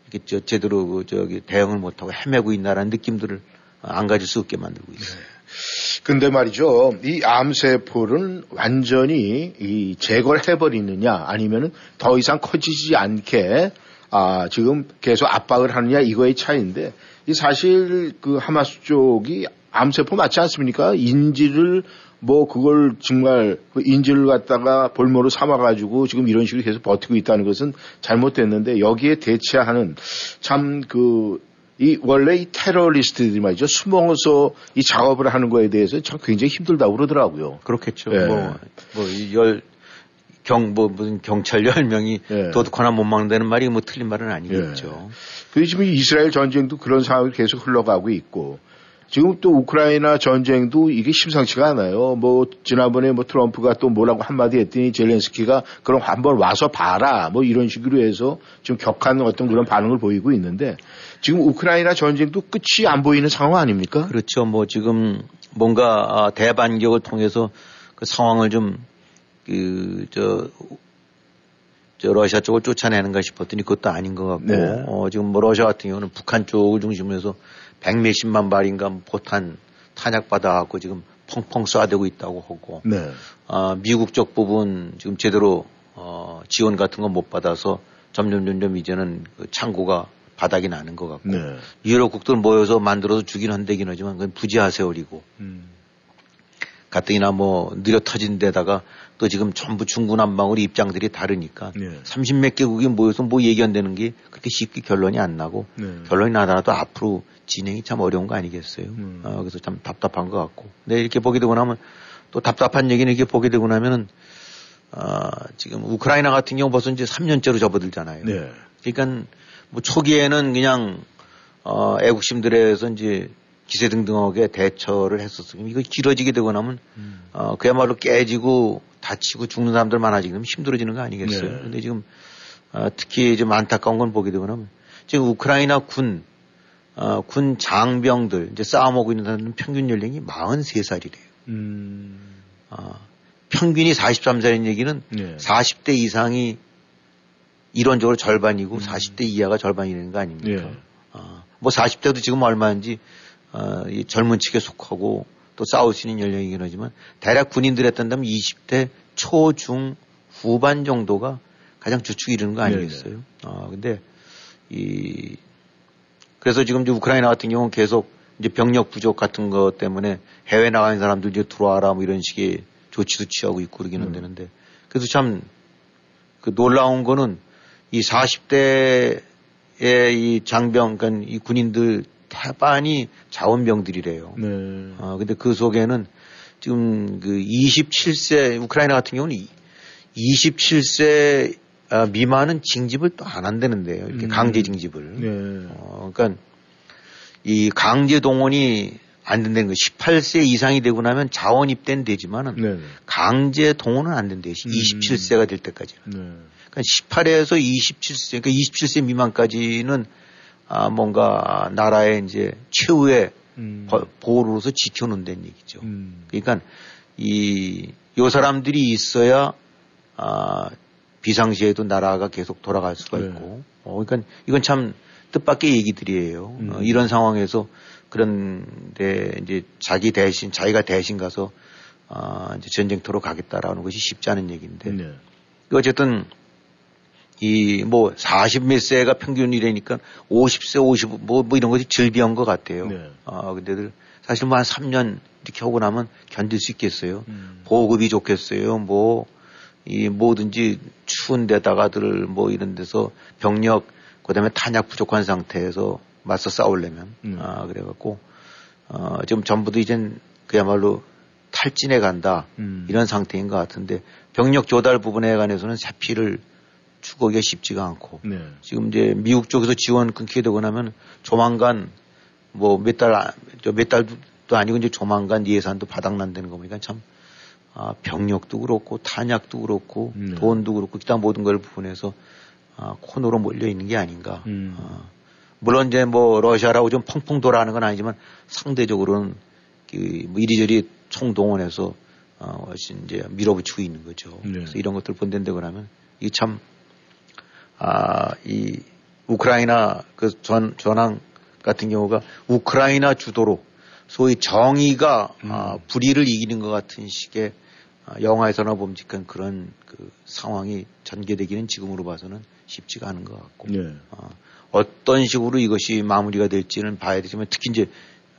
Speaker 2: 이렇게 저 제대로 그 저기 대응을 못하고 헤매고 있나라는 느낌들을 안 가질 수 없게 만들고 있어요.
Speaker 1: 근데 말이죠. 이 암세포를 완전히 이 제거를 해버리느냐 아니면은 더 이상 커지지 않게 아, 지금 계속 압박을 하느냐 이거의 차이인데 이 사실 그 하마스 쪽이 암세포 맞지 않습니까? 인지를 뭐 그걸 정말 그 인지를 갖다가 볼모로 삼아가지고 지금 이런 식으로 계속 버티고 있다는 것은 잘못됐는데 여기에 대체하는 참그 이 원래 이 테러리스트들이 말이죠 숨어서 이 작업을 하는 거에 대해서 참 굉장히 힘들다고 그러더라고요.
Speaker 2: 그렇겠죠.
Speaker 1: 예.
Speaker 2: 뭐, 뭐, 이 열, 경, 뭐, 무슨 경찰 열명이
Speaker 1: 예.
Speaker 2: 도둑 하나 못 막는다는 말이 뭐 틀린 말은 아니겠죠.
Speaker 1: 그 지금 이스라엘 전쟁도 그런 상황이 계속 흘러가고 있고 지금 또 우크라이나 전쟁도 이게 심상치가 않아요. 뭐 지난번에 뭐 트럼프가 또 뭐라고 한마디 했더니 젤렌스키가 그럼 한번 와서 봐라 뭐 이런 식으로 해서 지금 격한 어떤 그런 반응을 보이고 있는데 지금 우크라이나 전쟁도 끝이 안 보이는 상황 아닙니까?
Speaker 2: 그렇죠. 뭐 지금 뭔가 아, 대반격을 통해서 그 상황을 좀, 그, 저, 저 러시아 쪽을 쫓아내는가 싶었더니 그것도 아닌 것 같고,
Speaker 1: 네.
Speaker 2: 어, 지금 뭐 러시아 같은 경우는 북한 쪽을 중심으로 해서 백 몇십만 발인가 뭐 포탄 탄약받아갖고 지금 펑펑 쏴대고 있다고 하고,
Speaker 1: 네.
Speaker 2: 아, 미국 쪽 부분 지금 제대로 어, 지원 같은 거못 받아서 점점 점점 이제는 그 창고가 바닥이 나는 것 같고
Speaker 1: 네.
Speaker 2: 유럽국들 모여서 만들어서 주긴 한대긴 하지만 그건 부지하세월이고
Speaker 1: 음.
Speaker 2: 가뜩이나 뭐 느려 터진 데다가 또 지금 전부 중구난방으로 입장들이 다르니까
Speaker 1: 네.
Speaker 2: 30몇 개국이 모여서 뭐 얘기한다는 게 그렇게 쉽게 결론이 안 나고
Speaker 1: 네.
Speaker 2: 결론이 나더라도 앞으로 진행이 참 어려운 거 아니겠어요.
Speaker 1: 음.
Speaker 2: 어, 그래서 참 답답한 것 같고. 근데 이렇게 보게 되고 나면 또 답답한 얘기는 이렇게 보게 되고 나면은 어, 지금 우크라이나 같은 경우 벌써 이제 3년째로 접어들잖아요.
Speaker 1: 네.
Speaker 2: 그러니까 뭐 초기에는 그냥 어, 애국심들에서 이제 기세등등하게 대처를 했었어요. 이거 길어지게 되고 나면
Speaker 1: 음.
Speaker 2: 어, 그야말로 깨지고 다치고 죽는 사람들 많아지게 되면 힘들어지는 거 아니겠어요.
Speaker 1: 네.
Speaker 2: 근데 지금 어, 특히 좀 안타까운 건 보게 되고 나면 지금 우크라이나 군, 어, 군 장병들 이제 싸움하고 있는 사람들은 평균 연령이 43살이래요.
Speaker 1: 음.
Speaker 2: 어, 평균이 43살인 얘기는
Speaker 1: 네.
Speaker 2: 40대 이상이 이론적으로 절반이고
Speaker 1: 음.
Speaker 2: 40대 이하가 절반이라는 거 아닙니까?
Speaker 1: 예.
Speaker 2: 어, 뭐 40대도 지금 얼마인지 어, 이 젊은 측에 속하고 또 싸울 수 있는 연령이긴 하지만 대략 군인들 했던다면 20대 초, 중, 후반 정도가 가장 주축이 이르는 거 아니겠어요? 어, 근데 이 그래서 지금 이제 우크라이나 같은 경우는 계속 이제 병력 부족 같은 것 때문에 해외 나가는 사람들 이제 들어와라 뭐 이런 식의 조치도 취하고 있고 그러기는
Speaker 1: 음.
Speaker 2: 되는데 그래서 참그 놀라운 거는 이 40대의 이 장병, 그러니까 이 군인들 대반이 자원병들이래요.
Speaker 1: 네.
Speaker 2: 어, 근데 그 속에는 지금 그 27세, 우크라이나 같은 경우는 27세 아, 미만은 징집을 또 안 한다는데요. 이렇게
Speaker 1: 음.
Speaker 2: 강제 징집을.
Speaker 1: 네.
Speaker 2: 어, 그러니까 이 강제 동원이 안 된다는 거 18세 이상이 되고 나면 자원 입대는 되지만은
Speaker 1: 네.
Speaker 2: 강제 동원은 안 된대요.
Speaker 1: 음.
Speaker 2: 27세가 될 때까지.
Speaker 1: 네.
Speaker 2: 그러니까 18에서 27세, 그러니까 27세 미만까지는 아, 뭔가 나라의 이제 최후의
Speaker 1: 음.
Speaker 2: 버- 보루로서 지켜놓는 다는 얘기죠.
Speaker 1: 음.
Speaker 2: 그러니까 이, 요 사람들이 있어야 아, 비상시에도 나라가 계속 돌아갈 수가
Speaker 1: 네.
Speaker 2: 있고. 어, 그러니까 이건 참 뜻밖의 얘기들이에요.
Speaker 1: 음.
Speaker 2: 어, 이런 상황에서 그런데 이제 자기 대신 자기가 대신 가서 아, 이제 전쟁터로 가겠다라는 것이 쉽지 않은 얘기인데
Speaker 1: 네.
Speaker 2: 어쨌든 이 뭐 40몇 세가 평균이라니까 50세 55 뭐, 뭐 이런 것이 즐비한 것 같아요.
Speaker 1: 네.
Speaker 2: 아 근데들 사실 뭐 한 3년 이렇게 하고 나면 견딜 수 있겠어요.
Speaker 1: 음.
Speaker 2: 보급이 좋겠어요. 뭐 이 뭐든지 추운 데다가들 뭐 이런 데서 병력 그 다음에 탄약 부족한 상태에서 맞서 싸우려면
Speaker 1: 음.
Speaker 2: 아 그래갖고 어 지금 전부도 이젠 그야말로 탈진해 간다
Speaker 1: 음.
Speaker 2: 이런 상태인 것 같은데 병력 조달 부분에 관해서는 사피를 추구하기가 쉽지가 않고
Speaker 1: 네.
Speaker 2: 지금 이제 미국 쪽에서 지원 끊기게 되고 나면 조만간 뭐 몇 달, 저몇 달도 아니고 이제 조만간 예산도 바닥난다는 거 보니까 참, 아, 병력도 그렇고 탄약도 그렇고
Speaker 1: 네.
Speaker 2: 돈도 그렇고 기타 모든 걸 부분해서 아, 코너로 몰려 있는 게 아닌가.
Speaker 1: 음.
Speaker 2: 아, 물론 이제 뭐 러시아라고 좀 펑펑 돌아가는 건 아니지만 상대적으로는 그 뭐 이리저리 총동원해서 어, 훨씬 이제 밀어붙이고 있는 거죠.
Speaker 1: 네.
Speaker 2: 그래서 이런 것들 본댄다 그러면 이게 참 아, 이 우크라이나 그 전, 전황 같은 경우가 우크라이나 주도로 소위 정의가 아, 불의를 이기는 것 같은 식의 아, 영화에서나 봄직한 그런 그 상황이 전개되기는 지금으로 봐서는 쉽지가 않은 것 같고
Speaker 1: 네.
Speaker 2: 어, 어떤 식으로 이것이 마무리가 될지는 봐야 되지만 특히 이제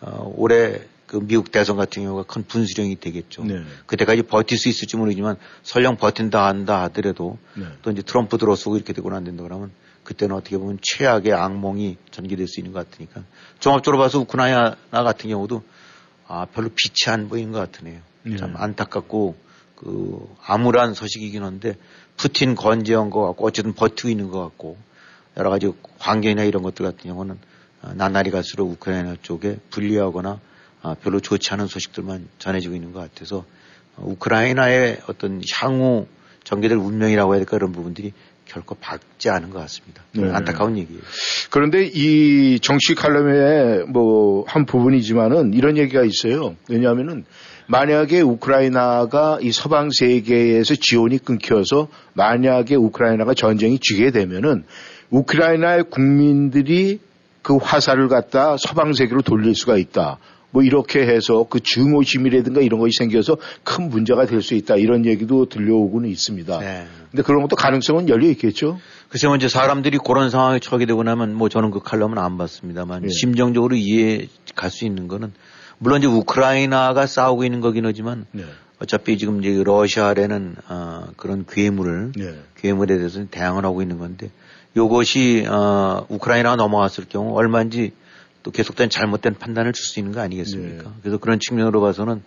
Speaker 2: 어, 올해 그 미국 대선 같은 경우가 큰 분수령이 되겠죠.
Speaker 1: 네.
Speaker 2: 그때까지 버틸 수 있을지 모르지만 설령 버틴다 한다 하더라도
Speaker 1: 네.
Speaker 2: 또 이제 트럼프 들어서고 이렇게 되고 안 된다 그러면 그때는 어떻게 보면 최악의 악몽이 전개될 수 있는 것 같으니까 종합적으로 봐서 우크라이나 같은 경우도 아 별로 빛이 안 보이는 것 같으네요.
Speaker 1: 네.
Speaker 2: 참 안타깝고 그 암울한 소식이긴 한데 푸틴 건재한 것 같고 어쨌든 버티고 있는 것 같고 여러 가지 환경이나 이런 것들 같은 경우는 아, 나날이 갈수록 우크라이나 쪽에 불리하거나 아, 별로 좋지 않은 소식들만 전해지고 있는 것 같아서 어, 우크라이나의 어떤 향후 전개될 운명이라고 해야 될까 그런 부분들이 결코 밝지 않은 것 같습니다.
Speaker 1: 네.
Speaker 2: 안타까운 얘기예요.
Speaker 1: 그런데 이 정치 칼럼의 뭐 한 부분이지만은 이런 얘기가 있어요. 왜냐하면은 만약에 우크라이나가 이 서방 세계에서 지원이 끊겨서 만약에 우크라이나가 전쟁이 지게 되면은 우크라이나의 국민들이 그 화살을 갖다 서방 세계로 돌릴 수가 있다. 뭐 이렇게 해서 그 증오심이라든가 이런 것이 생겨서 큰 문제가 될 수 있다. 이런 얘기도 들려오고는 있습니다.
Speaker 2: 네.
Speaker 1: 근데 그런 것도 가능성은 열려 있겠죠.
Speaker 2: 글쎄, 뭐 이제 사람들이 그런 상황에 처하게 되고 나면 뭐 저는 그 칼럼은 안 봤습니다만
Speaker 1: 예.
Speaker 2: 심정적으로 이해 갈 수 있는 거는 물론 이제 우크라이나가 싸우고 있는 거긴 하지만
Speaker 1: 네.
Speaker 2: 어차피 지금 이제 러시아라는 어, 그런 괴물을
Speaker 1: 네.
Speaker 2: 괴물에 대해서는 대항을 하고 있는 건데 이것이 어, 우크라이나가 넘어갔을 경우 얼마인지 또 계속된 잘못된 판단을 줄 수 있는 거 아니겠습니까?
Speaker 1: 네.
Speaker 2: 그래서 그런 측면으로 봐서는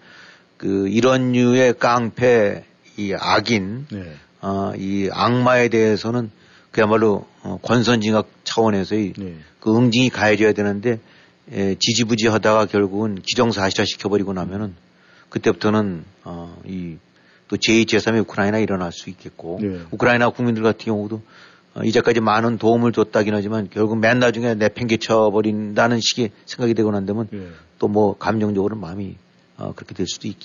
Speaker 2: 그 이런 류의 깡패 이 악인
Speaker 1: 네.
Speaker 2: 어, 이 악마에 대해서는 그야말로 어, 권선징악 차원에서의
Speaker 1: 네.
Speaker 2: 그 응징이 가해져야 되는데 에, 지지부지 하다가 결국은 기정사실화 시켜버리고 나면은 그때부터는 어, 이 또 제2, 제3의 우크라이나 일어날 수 있겠고
Speaker 1: 네.
Speaker 2: 우크라이나 국민들 같은 경우도 어, 이제까지 많은 도움을 줬다긴 하지만 결국 맨 나중에 내팽개쳐 버린다는 식의 생각이 되고 난 다면
Speaker 1: 네.
Speaker 2: 또뭐 감정적으로 마음이 어, 그렇게 될 수도 있,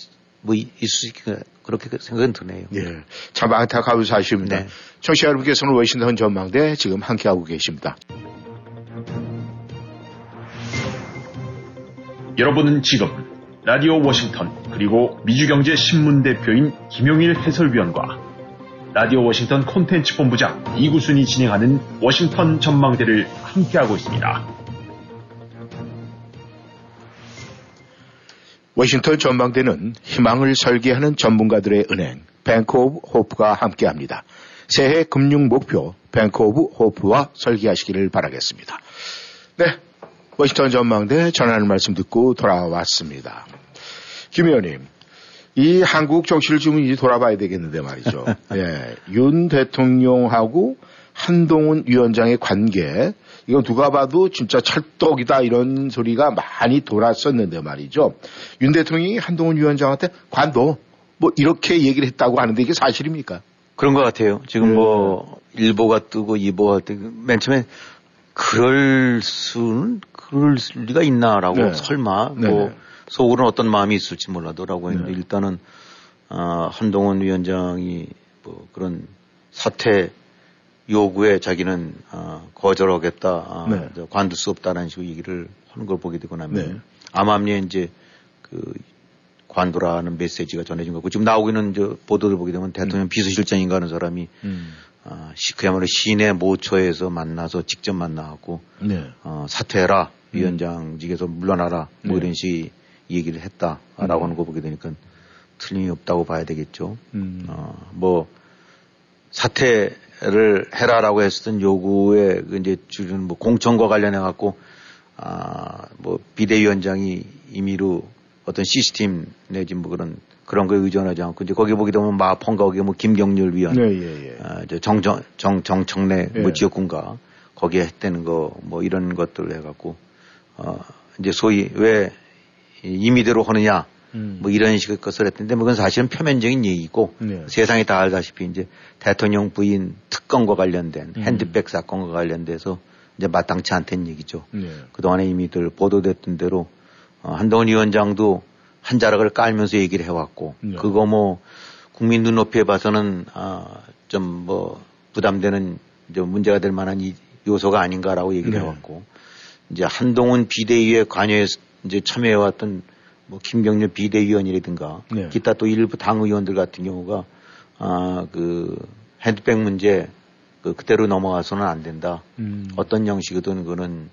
Speaker 2: 뭐 있- 있을 수 있, 그렇게 생각은 드네요.
Speaker 1: 예. 참 안타까운 사실입니다.
Speaker 2: 네.
Speaker 1: 청취자 여러분께서는 워싱턴 전망대 지금 함께하고 계십니다.
Speaker 3: 여러분은 지금 라디오 워싱턴 그리고 미주경제 신문 대표인 김용일 해설위원과 라디오 워싱턴 콘텐츠 본부장 이구순이 진행하는 워싱턴 전망대를 함께하고 있습니다.
Speaker 1: 워싱턴 전망대는 희망을 설계하는 전문가들의 은행 Bank of Hope가 함께합니다. 새해 금융 목표 Bank of Hope와 설계하시기를 바라겠습니다. 네. 워싱턴 전망대 전하는 말씀 듣고 돌아왔습니다. 김 의원님, 이 한국 정치를 좀 이제 돌아봐야 되겠는데 말이죠. 예. 윤 대통령하고 한동훈 위원장의 관계, 이거 누가 봐도 진짜 찰떡이다 이런 소리가 많이 돌았었는데 말이죠. 윤 대통령이 한동훈 위원장한테 관도 뭐 이렇게 얘기를 했다고 하는데 이게 사실입니까?
Speaker 2: 그런 것 같아요. 지금
Speaker 1: 네.
Speaker 2: 뭐 일보가 뜨고 이보가 뜨고 맨 처음에 그럴 수는 그럴 리가 있나라고
Speaker 1: 네.
Speaker 2: 설마
Speaker 1: 네.
Speaker 2: 뭐 속으로는 어떤 마음이 있을지 몰라도라고 했는데
Speaker 1: 네.
Speaker 2: 일단은 아, 한동훈 위원장이 뭐 그런 사퇴 요구에 자기는 아, 거절하겠다, 아,
Speaker 1: 네.
Speaker 2: 저 관둘 수 없다라는 식으로 얘기를 하는 걸 보게 되고 나면
Speaker 1: 네.
Speaker 2: 암암리에 이제 그 관두라는 메시지가 전해진 거고 지금 나오고 있는 저 보도를 보게 되면 대통령 비서실장인가 하는 사람이
Speaker 1: 음.
Speaker 2: 아, 시- 그야말로 시내 모처에서 만나서 직접 만나고
Speaker 1: 네.
Speaker 2: 어, 사퇴해라 위원장직에서 물러나라 뭐
Speaker 1: 네.
Speaker 2: 이런 식 얘기를 했다라고 하는 거 보게 되니까 틀림이 없다고 봐야 되겠죠.
Speaker 1: 음.
Speaker 2: 어, 뭐 사퇴를 해라라고 했었던 요구에 그 이제 주는 뭐 공천과 관련해 갖고 아 뭐 비대위원장이 임의로 어떤 시스템 내지 뭐 그런 그런 거에 의존하지 않고 이제 거기 보게 되면 마펑가 거기 뭐 김경률 위원
Speaker 1: 네, 예, 예.
Speaker 2: 아, 저 정정, 정, 정청래
Speaker 1: 예.
Speaker 2: 뭐 지역군가 거기에 했다는 거 뭐 이런 것들을 해갖고 어, 이제 소위 왜 임의대로 하느냐
Speaker 1: 음.
Speaker 2: 뭐 이런 식의 것을 했는데 뭐 그건 사실은 표면적인 얘기고
Speaker 1: 네.
Speaker 2: 세상이 다 알다시피 이제 대통령 부인 특검과 관련된
Speaker 1: 음.
Speaker 2: 핸드백 사건과 관련돼서 이제 마땅치 않다는 얘기죠.
Speaker 1: 네.
Speaker 2: 그동안에 이미들 보도됐던 대로 어, 한동훈 위원장도 한 자락을 깔면서 얘기를 해왔고
Speaker 1: 네.
Speaker 2: 그거 뭐 국민 눈높이에 봐서는 아, 좀 뭐 부담되는 이제 문제가 될 만한 이 요소가 아닌가라고 얘기를
Speaker 1: 네.
Speaker 2: 해왔고 이제 한동훈 비대위에 관여해 이제 참여해왔던 뭐 김경률 비대위원이라든가
Speaker 1: 네.
Speaker 2: 기타 또 일부 당 의원들 같은 경우가 아그 핸드백 문제 그 그대로 넘어가서는 안 된다.
Speaker 1: 음.
Speaker 2: 어떤 형식이든 그는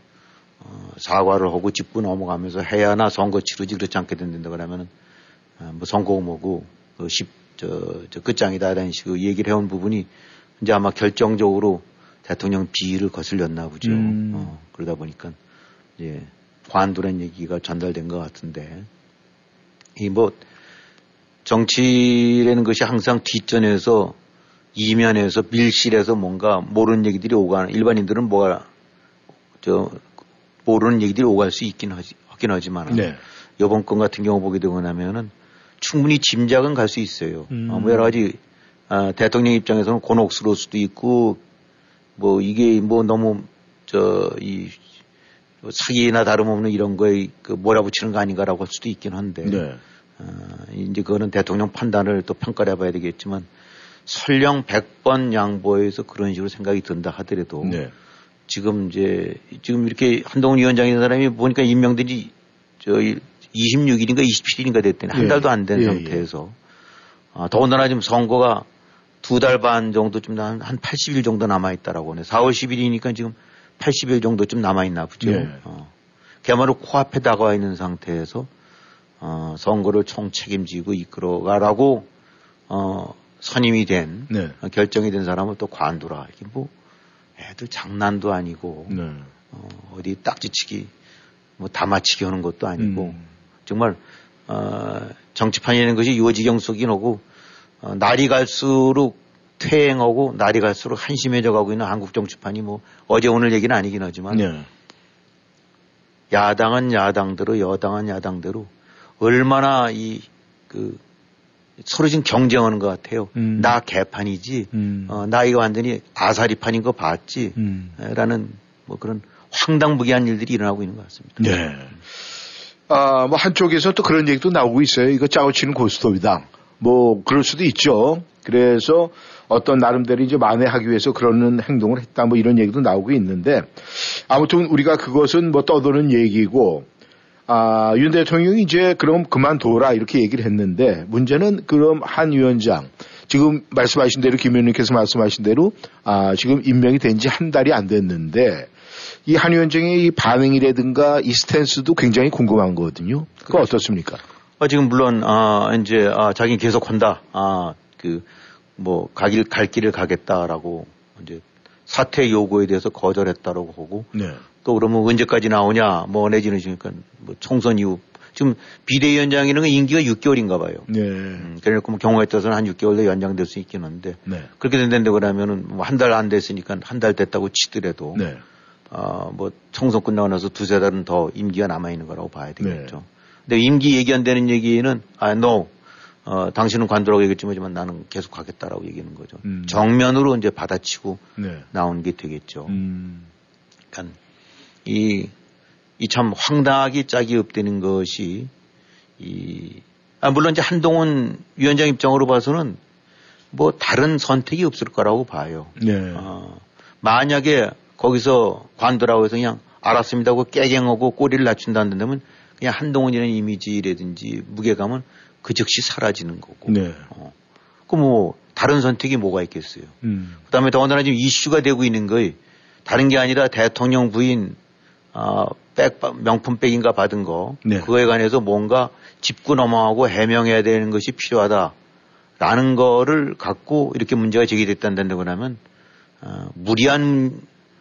Speaker 2: 어, 사과를 하고 짚고 넘어가면서 해야나 선거 치르지 그렇지 않게 된다 그러면은 어, 뭐 선거 뭐고 그 십, 저, 저 끝장이다 이런 식으로 얘기를 해온 부분이 이제 아마 결정적으로 대통령 비위를 거슬렸나 보죠.
Speaker 1: 음.
Speaker 2: 어, 그러다 보니까 이제 관두란 얘기가 전달된 것 같은데 이 뭐 정치라는 것이 항상 뒷전에서 이면에서 밀실에서 뭔가 모르는 얘기들이 오가는 일반인들은 뭐가 저 모르는 얘기들이 오갈 수 있긴 하지, 하긴 하지만
Speaker 1: 네.
Speaker 2: 이번 건 같은 경우 보게 되고 나면은 충분히 짐작은 갈 수 있어요.
Speaker 1: 음.
Speaker 2: 어, 뭐 여러 가지 아, 대통령 입장에서는 곤혹스러울 수도 있고 뭐 이게 뭐 너무 저 이 사기나 다름없는 이런 거에 그 몰아붙이는 거 아닌가라고 할 수도 있긴 한데
Speaker 1: 네.
Speaker 2: 어, 이제 그거는 대통령 판단을 또 평가를 해봐야 되겠지만 설령 100번 양보해서 그런 식으로 생각이 든다 하더라도
Speaker 1: 네.
Speaker 2: 지금 이제 지금 이렇게 한동훈 위원장이라는 사람이 보니까 임명된 지 저 26일인가 27일인가 됐더니 한
Speaker 1: 예.
Speaker 2: 달도 안된
Speaker 1: 예,
Speaker 2: 상태에서 아, 더군다나 지금 선거가 두 달 반 정도쯤 한, 한 80일 정도 남아있다라고 하네. 4월 10일이니까 지금 80일 정도쯤 남아있나 보죠.
Speaker 1: 예.
Speaker 2: 어. 그야말로 코앞에 다가와 있는 상태에서 어, 선거를 총 책임지고 이끌어가라고 어, 선임이 된
Speaker 1: 네.
Speaker 2: 어, 결정이 된 사람을 또 관두라. 이게 뭐 애들 장난도 아니고
Speaker 1: 네.
Speaker 2: 어, 어디 딱지치기 뭐 다마치기 하는 것도 아니고
Speaker 1: 음.
Speaker 2: 정말 어, 정치판이라는 것이 요지경 속이 오고 어, 날이 갈수록 퇴행하고 날이 갈수록 한심해져 가고 있는 한국 정치판이 뭐 어제 오늘 얘기는 아니긴 하지만
Speaker 1: 네.
Speaker 2: 야당은 야당대로 여당은 야당대로 얼마나 이그 서로 지금 경쟁하는 것 같아요.
Speaker 1: 음.
Speaker 2: 나 개판이지.
Speaker 1: 음.
Speaker 2: 어, 나 이거 완전히 아사리판인 거 봤지.
Speaker 1: 음.
Speaker 2: 라는 뭐 그런 황당무계한 일들이 일어나고 있는 것 같습니다.
Speaker 1: 네. 아, 뭐 한쪽에서 또 그런 얘기도 나오고 있어요. 이거 짜고치는 고스톱이다. 뭐 그럴 수도 있죠. 그래서 어떤 나름대로 이제 만회하기 위해서 그러는 행동을 했다. 뭐 이런 얘기도 나오고 있는데 아무튼 우리가 그것은 뭐 떠도는 얘기고 아, 윤 대통령이 이제 그럼 그만둬라 이렇게 얘기를 했는데 문제는 그럼 한 위원장 지금 말씀하신 대로 김 의원님께서 말씀하신 대로 아, 지금 임명이 된 지 한 달이 안 됐는데 이 한 위원장의 이 반응이라든가 이 스탠스도 굉장히 궁금한 거거든요. 그거 어떻습니까?
Speaker 2: 어, 지금 물론 아, 이제 아, 자기는 계속 한다. 아, 그뭐 가길 갈 길을 가겠다라고 이제 사퇴 요구에 대해서 거절했다라고 하고
Speaker 1: 네.
Speaker 2: 또 그러면 언제까지 나오냐 뭐 내지는 지금 뭐 총선 이후 지금 비대위원장이라는 건 임기가 6개월인가 봐요.
Speaker 1: 네.
Speaker 2: 음, 그래놓고 뭐 경우에 따라서는 한 6개월 더 연장될 수 있긴 한데
Speaker 1: 네.
Speaker 2: 그렇게 된다고 그러면은 뭐 한 달 안 됐으니까 한 달 됐다고 치더라도
Speaker 1: 네.
Speaker 2: 아, 뭐 총선 끝나고 나서 두세 달은 더 임기가 남아 있는 거라고 봐야 되겠죠.
Speaker 1: 네.
Speaker 2: 근데 임기 얘기한다는 얘기는 아, no. 어, 당신은 관두라고 얘기했지만 나는 계속 가겠다라고 얘기하는 거죠.
Speaker 1: 음.
Speaker 2: 정면으로 이제 받아치고
Speaker 1: 네.
Speaker 2: 나온 게 되겠죠.
Speaker 1: 음.
Speaker 2: 그러니까 이, 이 참 황당하게 짝이 없다는 것이 이, 아, 물론 이제 한동훈 위원장 입장으로 봐서는 뭐 다른 선택이 없을 거라고 봐요.
Speaker 1: 네.
Speaker 2: 어, 만약에 거기서 관두라고 해서 그냥 알았습니다 하고 깨갱하고 꼬리를 낮춘다는 그냥 한동훈이라는 이미지라든지 무게감은 그 즉시 사라지는 거고.
Speaker 1: 네.
Speaker 2: 어. 그뭐 다른 선택이 뭐가 있겠어요.
Speaker 1: 음.
Speaker 2: 그다음에 더군다나 지금 이슈가 되고 있는 거이 다른 게 아니라 대통령 부인 어, 백 명품 백인가 받은 거
Speaker 1: 네.
Speaker 2: 그거에 관해서 뭔가 짚고 넘어가고 해명해야 되는 것이 필요하다라는 거를 갖고 이렇게 문제가 제기됐다는 거라면 어, 무리한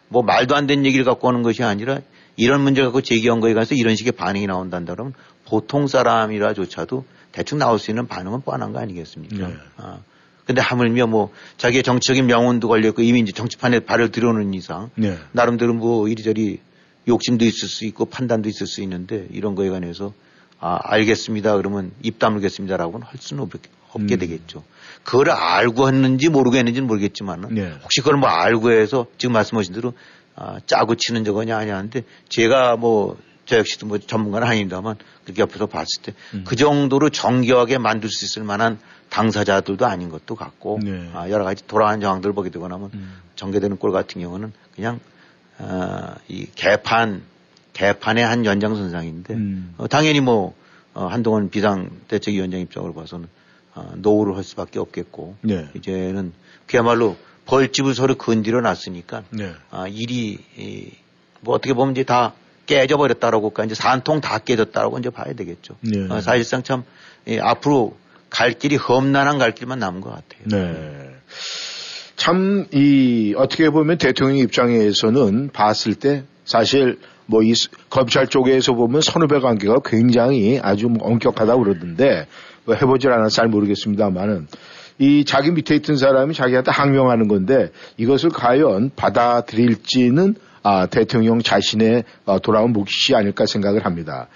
Speaker 2: 뭐 말도 안 되는 얘기를 갖고 오는 것이 아니라 이런 문제를 갖고 제기한 거에 관해서 이런 식의 반응이 나온다는 그러면 보통 사람이라조차도 대충 나올 수 있는 반응은 뻔한 거 아니겠습니까?
Speaker 1: 네.
Speaker 2: 어. 근데 하물며 뭐 자기의 정치적인 명운도 걸렸고 이미 이제 정치판에 발을 들여놓은 이상
Speaker 1: 네.
Speaker 2: 나름대로 뭐 이리저리 욕심도 있을 수 있고 판단도 있을 수 있는데 이런 거에 관해서 아, 알겠습니다. 그러면 입 다물겠습니다라고는 할 수는 없, 없게
Speaker 1: 음.
Speaker 2: 되겠죠. 그걸 알고 했는지 모르고 했는지는 모르겠지만은
Speaker 1: 네.
Speaker 2: 혹시 그걸 뭐 알고 해서 지금 말씀하신 대로 아, 짜고 치는 적은 아니야 하는데 제가 뭐 저 역시도 뭐 전문가는 아닙니다만 그렇게 옆에서 봤을 때그
Speaker 1: 음.
Speaker 2: 정도로 정교하게 만들 수 있을 만한 당사자들도 아닌 것도 같고
Speaker 1: 네.
Speaker 2: 아, 여러 가지 돌아가는 정황들을 보게 되고 나면
Speaker 1: 음.
Speaker 2: 전개되는 꼴 같은 경우는 그냥 어, 이 개판 개판의 한 연장선상인데
Speaker 1: 음.
Speaker 2: 어, 당연히 뭐 어, 한동훈 비상대책위원장 입장으로 봐서는 어, 노후를 할 수밖에 없겠고
Speaker 1: 네.
Speaker 2: 이제는 그야말로 벌집을 서로 건드려 놨으니까
Speaker 1: 네.
Speaker 2: 아, 일이 이, 뭐 어떻게 보면 이제 다 깨져버렸다라고 할까 이제 산통 다 깨졌다라고 이제 봐야 되겠죠.
Speaker 1: 네.
Speaker 2: 어, 사실상 참 예, 앞으로 갈 길이 험난한 갈 길만 남은 것 같아요.
Speaker 1: 네. 참, 이, 어떻게 보면 대통령 입장에서는 봤을 때 사실 뭐 이 검찰 쪽에서 보면 선후배 관계가 굉장히 아주 뭐 엄격하다고 그러던데 뭐 해보질 않아서 잘 모르겠습니다만은 이 자기 밑에 있던 사람이 자기한테 항명하는 건데 이것을 과연 받아들일지는 아, 대통령 자신의 어, 돌아온 몫이 아닐까 생각을 합니다.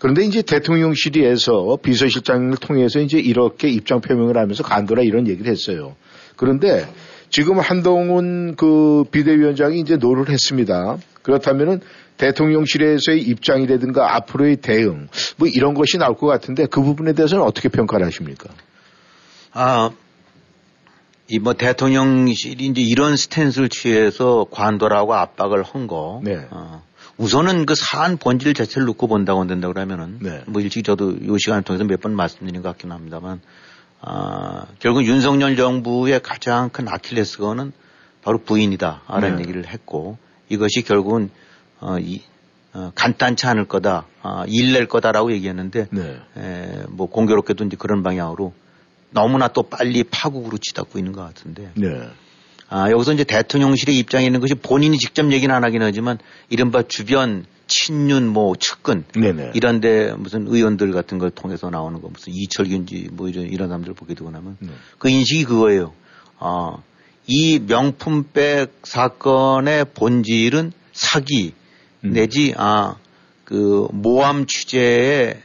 Speaker 1: 그런데 이제 대통령실에서 비서실장을 통해서 이제 이렇게 입장 표명을 하면서 관둬라 이런 얘기를 했어요. 그런데 지금 한동훈 그 비대위원장이 이제 no를 했습니다. 그렇다면은 대통령실에서의 입장이라든가 앞으로의 대응 뭐 이런 것이 나올 것 같은데 그 부분에 대해서는 어떻게 평가를 하십니까?
Speaker 2: 아, 이 뭐 대통령실이 이제 이런 스탠스를 취해서 관도라고 압박을 한 거.
Speaker 1: 네.
Speaker 2: 어, 우선은 그 사안 본질 자체를 놓고 본다고 한다 그러면은
Speaker 1: 네.
Speaker 2: 뭐 일찍 저도 이 시간을 통해서 몇 번 말씀드린 것 같긴 합니다만 아, 결국 윤석열 정부의 가장 큰 아킬레스건은 바로 부인이다라는
Speaker 1: 네.
Speaker 2: 얘기를 했고 이것이 결국은 어, 이, 어, 간단치 않을 거다, 아, 일낼 거다라고 얘기했는데
Speaker 1: 네.
Speaker 2: 에, 뭐 공교롭게도 이제 그런 방향으로 너무나 또 빨리 파국으로 치닫고 있는 것 같은데
Speaker 1: 네.
Speaker 2: 아, 여기서 이제 대통령실의 입장에 있는 것이 본인이 직접 얘기는 안 하긴 하지만 이른바 주변 친윤 뭐 측근
Speaker 1: 네네.
Speaker 2: 이런데 무슨 의원들 같은 걸 통해서 나오는 거 무슨 이철균지 뭐 이런 이런 사람들 보게 되고 나면
Speaker 1: 네.
Speaker 2: 그 인식이 그거예요. 아, 이 명품백 사건의 본질은 사기
Speaker 1: 음.
Speaker 2: 내지 아 그 모함 취재에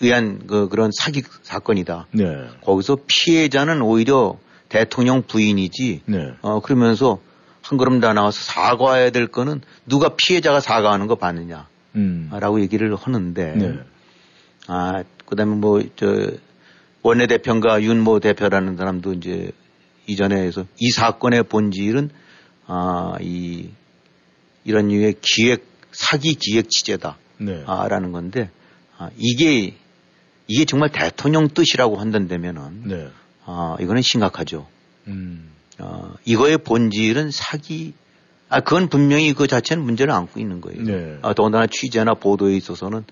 Speaker 2: 의한 그 그런 사기 사건이다.
Speaker 1: 네.
Speaker 2: 거기서 피해자는 오히려 대통령 부인이지.
Speaker 1: 네.
Speaker 2: 어 그러면서 한 걸음 더 나와서 사과해야 될 거는 누가 피해자가 사과하는 거 봤느냐라고
Speaker 1: 음.
Speaker 2: 얘기를 하는데.
Speaker 1: 네.
Speaker 2: 아 그다음에 뭐 저 원내 대표인가 윤모 대표라는 사람도 이제 이전에 해서 이 사건의 본질은 아이 이런 류의 기획 사기 기획 취재다.
Speaker 1: 네.
Speaker 2: 아, 라는 건데, 아, 이게, 이게 정말 대통령 뜻이라고 한다면은,
Speaker 1: 네.
Speaker 2: 아, 이거는 심각하죠.
Speaker 1: 음.
Speaker 2: 어, 이거의 본질은 사기, 아, 그건 분명히 그 자체는 문제를 안고 있는 거예요.
Speaker 1: 네.
Speaker 2: 아, 더군다나 취재나 보도에 있어서는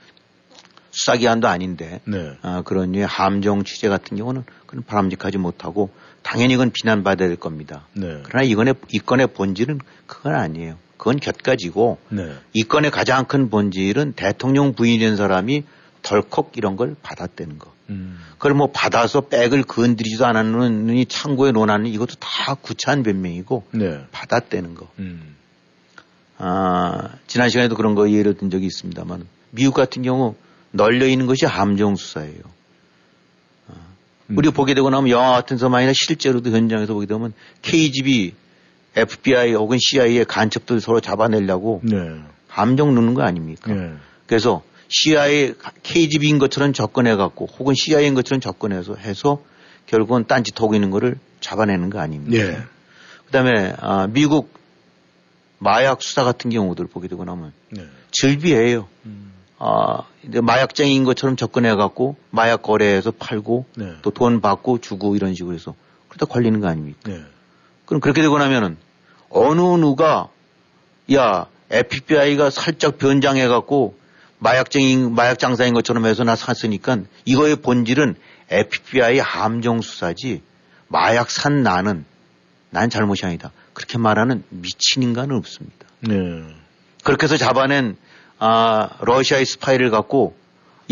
Speaker 2: 수사기관도 아닌데,
Speaker 1: 네.
Speaker 2: 아, 그런 류의 함정 취재 같은 경우는 그건 바람직하지 못하고, 당연히 이건 비난받아야 될 겁니다.
Speaker 1: 네.
Speaker 2: 그러나 이건의, 이 건의 본질은 그건 아니에요. 그건 곁가지고,
Speaker 1: 네.
Speaker 2: 이 건의 가장 큰 본질은 대통령 부인인 사람이 덜컥 이런 걸 받았다는 거.
Speaker 1: 음.
Speaker 2: 그걸 뭐 받아서 백을 건드리지도 않았느니 창고에 놓아놨는 이것도 다 구차한 변명이고
Speaker 1: 네.
Speaker 2: 받았다는 거.
Speaker 1: 음.
Speaker 2: 아, 지난 시간에도 그런 거 예를 든 적이 있습니다만 미국 같은 경우 널려 있는 것이 함정 수사예요. 아,
Speaker 1: 음.
Speaker 2: 우리가 보게 되고 나면 영화 같은 서만이나 실제로도 현장에서 보게 되면 KGB FBI 혹은 CIA의 간첩들 서로 잡아내려고
Speaker 1: 네.
Speaker 2: 함정 넣는 거 아닙니까?
Speaker 1: 네.
Speaker 2: 그래서 CIA, KGB인 것처럼 접근해갖고 혹은 CIA인 것처럼 접근해서 해서 결국은 딴짓 하고 있는 거를 잡아내는 거 아닙니까?
Speaker 1: 예.
Speaker 2: 그 다음에 아, 미국 마약 수사 같은 경우들 보게 되고 나면
Speaker 1: 네.
Speaker 2: 즐비해요.
Speaker 1: 음.
Speaker 2: 아, 마약쟁이인 것처럼 접근해갖고 마약 거래해서 팔고
Speaker 1: 네.
Speaker 2: 또돈 받고 주고 이런 식으로 해서 그러다 걸리는 거 아닙니까?
Speaker 1: 네.
Speaker 2: 그럼 그렇게 되고 나면은 어느 누가 야 FBI가 살짝 변장해갖고 마약쟁이 마약 장사인 것처럼 해서 나 샀으니까 이거의 본질은 FBI 함정 수사지 마약 산 나는 난 잘못이 아니다. 그렇게 말하는 미친 인간은 없습니다.
Speaker 1: 네.
Speaker 2: 그렇게 해서 잡아낸 아 러시아의 스파이를 갖고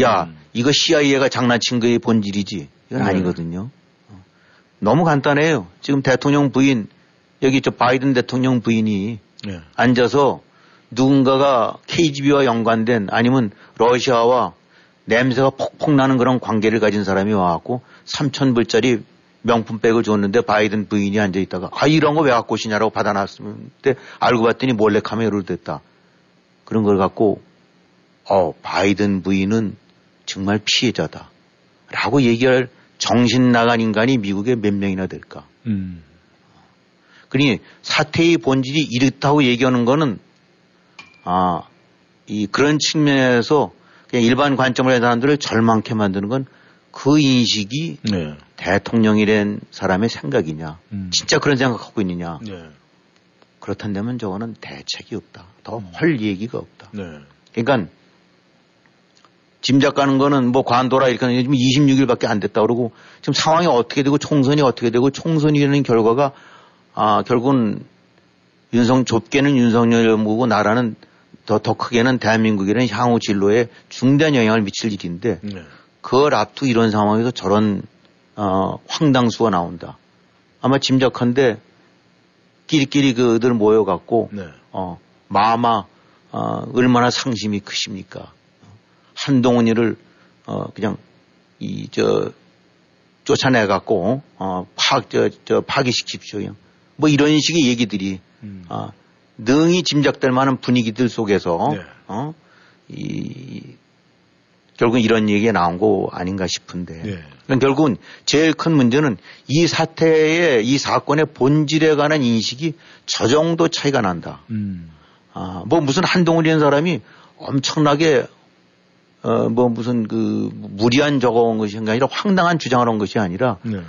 Speaker 2: 야
Speaker 1: 음.
Speaker 2: 이거 CIA가 장난친 거의 본질이지 이건
Speaker 1: 네.
Speaker 2: 아니거든요. 어. 너무 간단해요. 지금 대통령 부인 여기 저 바이든 대통령 부인이
Speaker 1: 네.
Speaker 2: 앉아서 누군가가 KGB와 연관된 아니면 러시아와 냄새가 폭폭 나는 그런 관계를 가진 사람이 와갖고 3,000불짜리 명품백을 줬는데 바이든 부인이 앉아있다가 아 이런 거 왜 갖고 오시냐라고 받아놨으면 때 알고 봤더니 몰래 카메라로 됐다. 그런 걸 갖고 어 바이든 부인은 정말 피해자다. 라고 얘기할 정신 나간 인간이 미국에 몇 명이나 될까.
Speaker 1: 음.
Speaker 2: 그러니 사태의 본질이 이렇다고 얘기하는 거는 아, 이 그런 측면에서 그냥 일반 관점을 한 사람들을 절망케 만드는 건 그 인식이
Speaker 1: 네.
Speaker 2: 대통령이란 사람의 생각이냐.
Speaker 1: 음.
Speaker 2: 진짜 그런 생각하고 있느냐.
Speaker 1: 네.
Speaker 2: 그렇다면 저거는 대책이 없다. 더할 얘기가 없다.
Speaker 1: 네.
Speaker 2: 그러니까 짐작 가는 거는 뭐 관도라 이렇게 하는 게 지금 26일밖에 안 됐다 그러고 지금 상황이 어떻게 되고 총선이 어떻게 되고 총선이라는 결과가 아 결국은 윤석 좁게는 윤석열 정부고 나라는 더, 더 크게는 대한민국이라는 향후 진로에 중대한 영향을 미칠 일인데
Speaker 1: 네.
Speaker 2: 그걸 앞두고 이런 상황에서 저런 어, 황당수가 나온다. 아마 짐작한데 끼리끼리 그들 모여갖고
Speaker 1: 네.
Speaker 2: 어, 마마 어, 얼마나 상심이 크십니까? 한동훈이를 어, 그냥 이 저 쫓아내 갖고 어, 파저 파기시킵시오. 그냥. 뭐 이런 식의 얘기들이
Speaker 1: 음.
Speaker 2: 아, 능히 짐작될 만한 분위기들 속에서
Speaker 1: 네.
Speaker 2: 어, 이 결국 이런 얘기가 나온 거 아닌가 싶은데
Speaker 1: 네.
Speaker 2: 그러니까 결국은 제일 큰 문제는 이 사태의 이 사건의 본질에 관한 인식이 저 정도 차이가 난다.
Speaker 1: 음.
Speaker 2: 아, 뭐 무슨 한동훈이라는 사람이 엄청나게 어, 뭐 무슨 그 무리한 저거 한 것이 아니라 황당한 주장을 한 것이 아니라
Speaker 1: 네.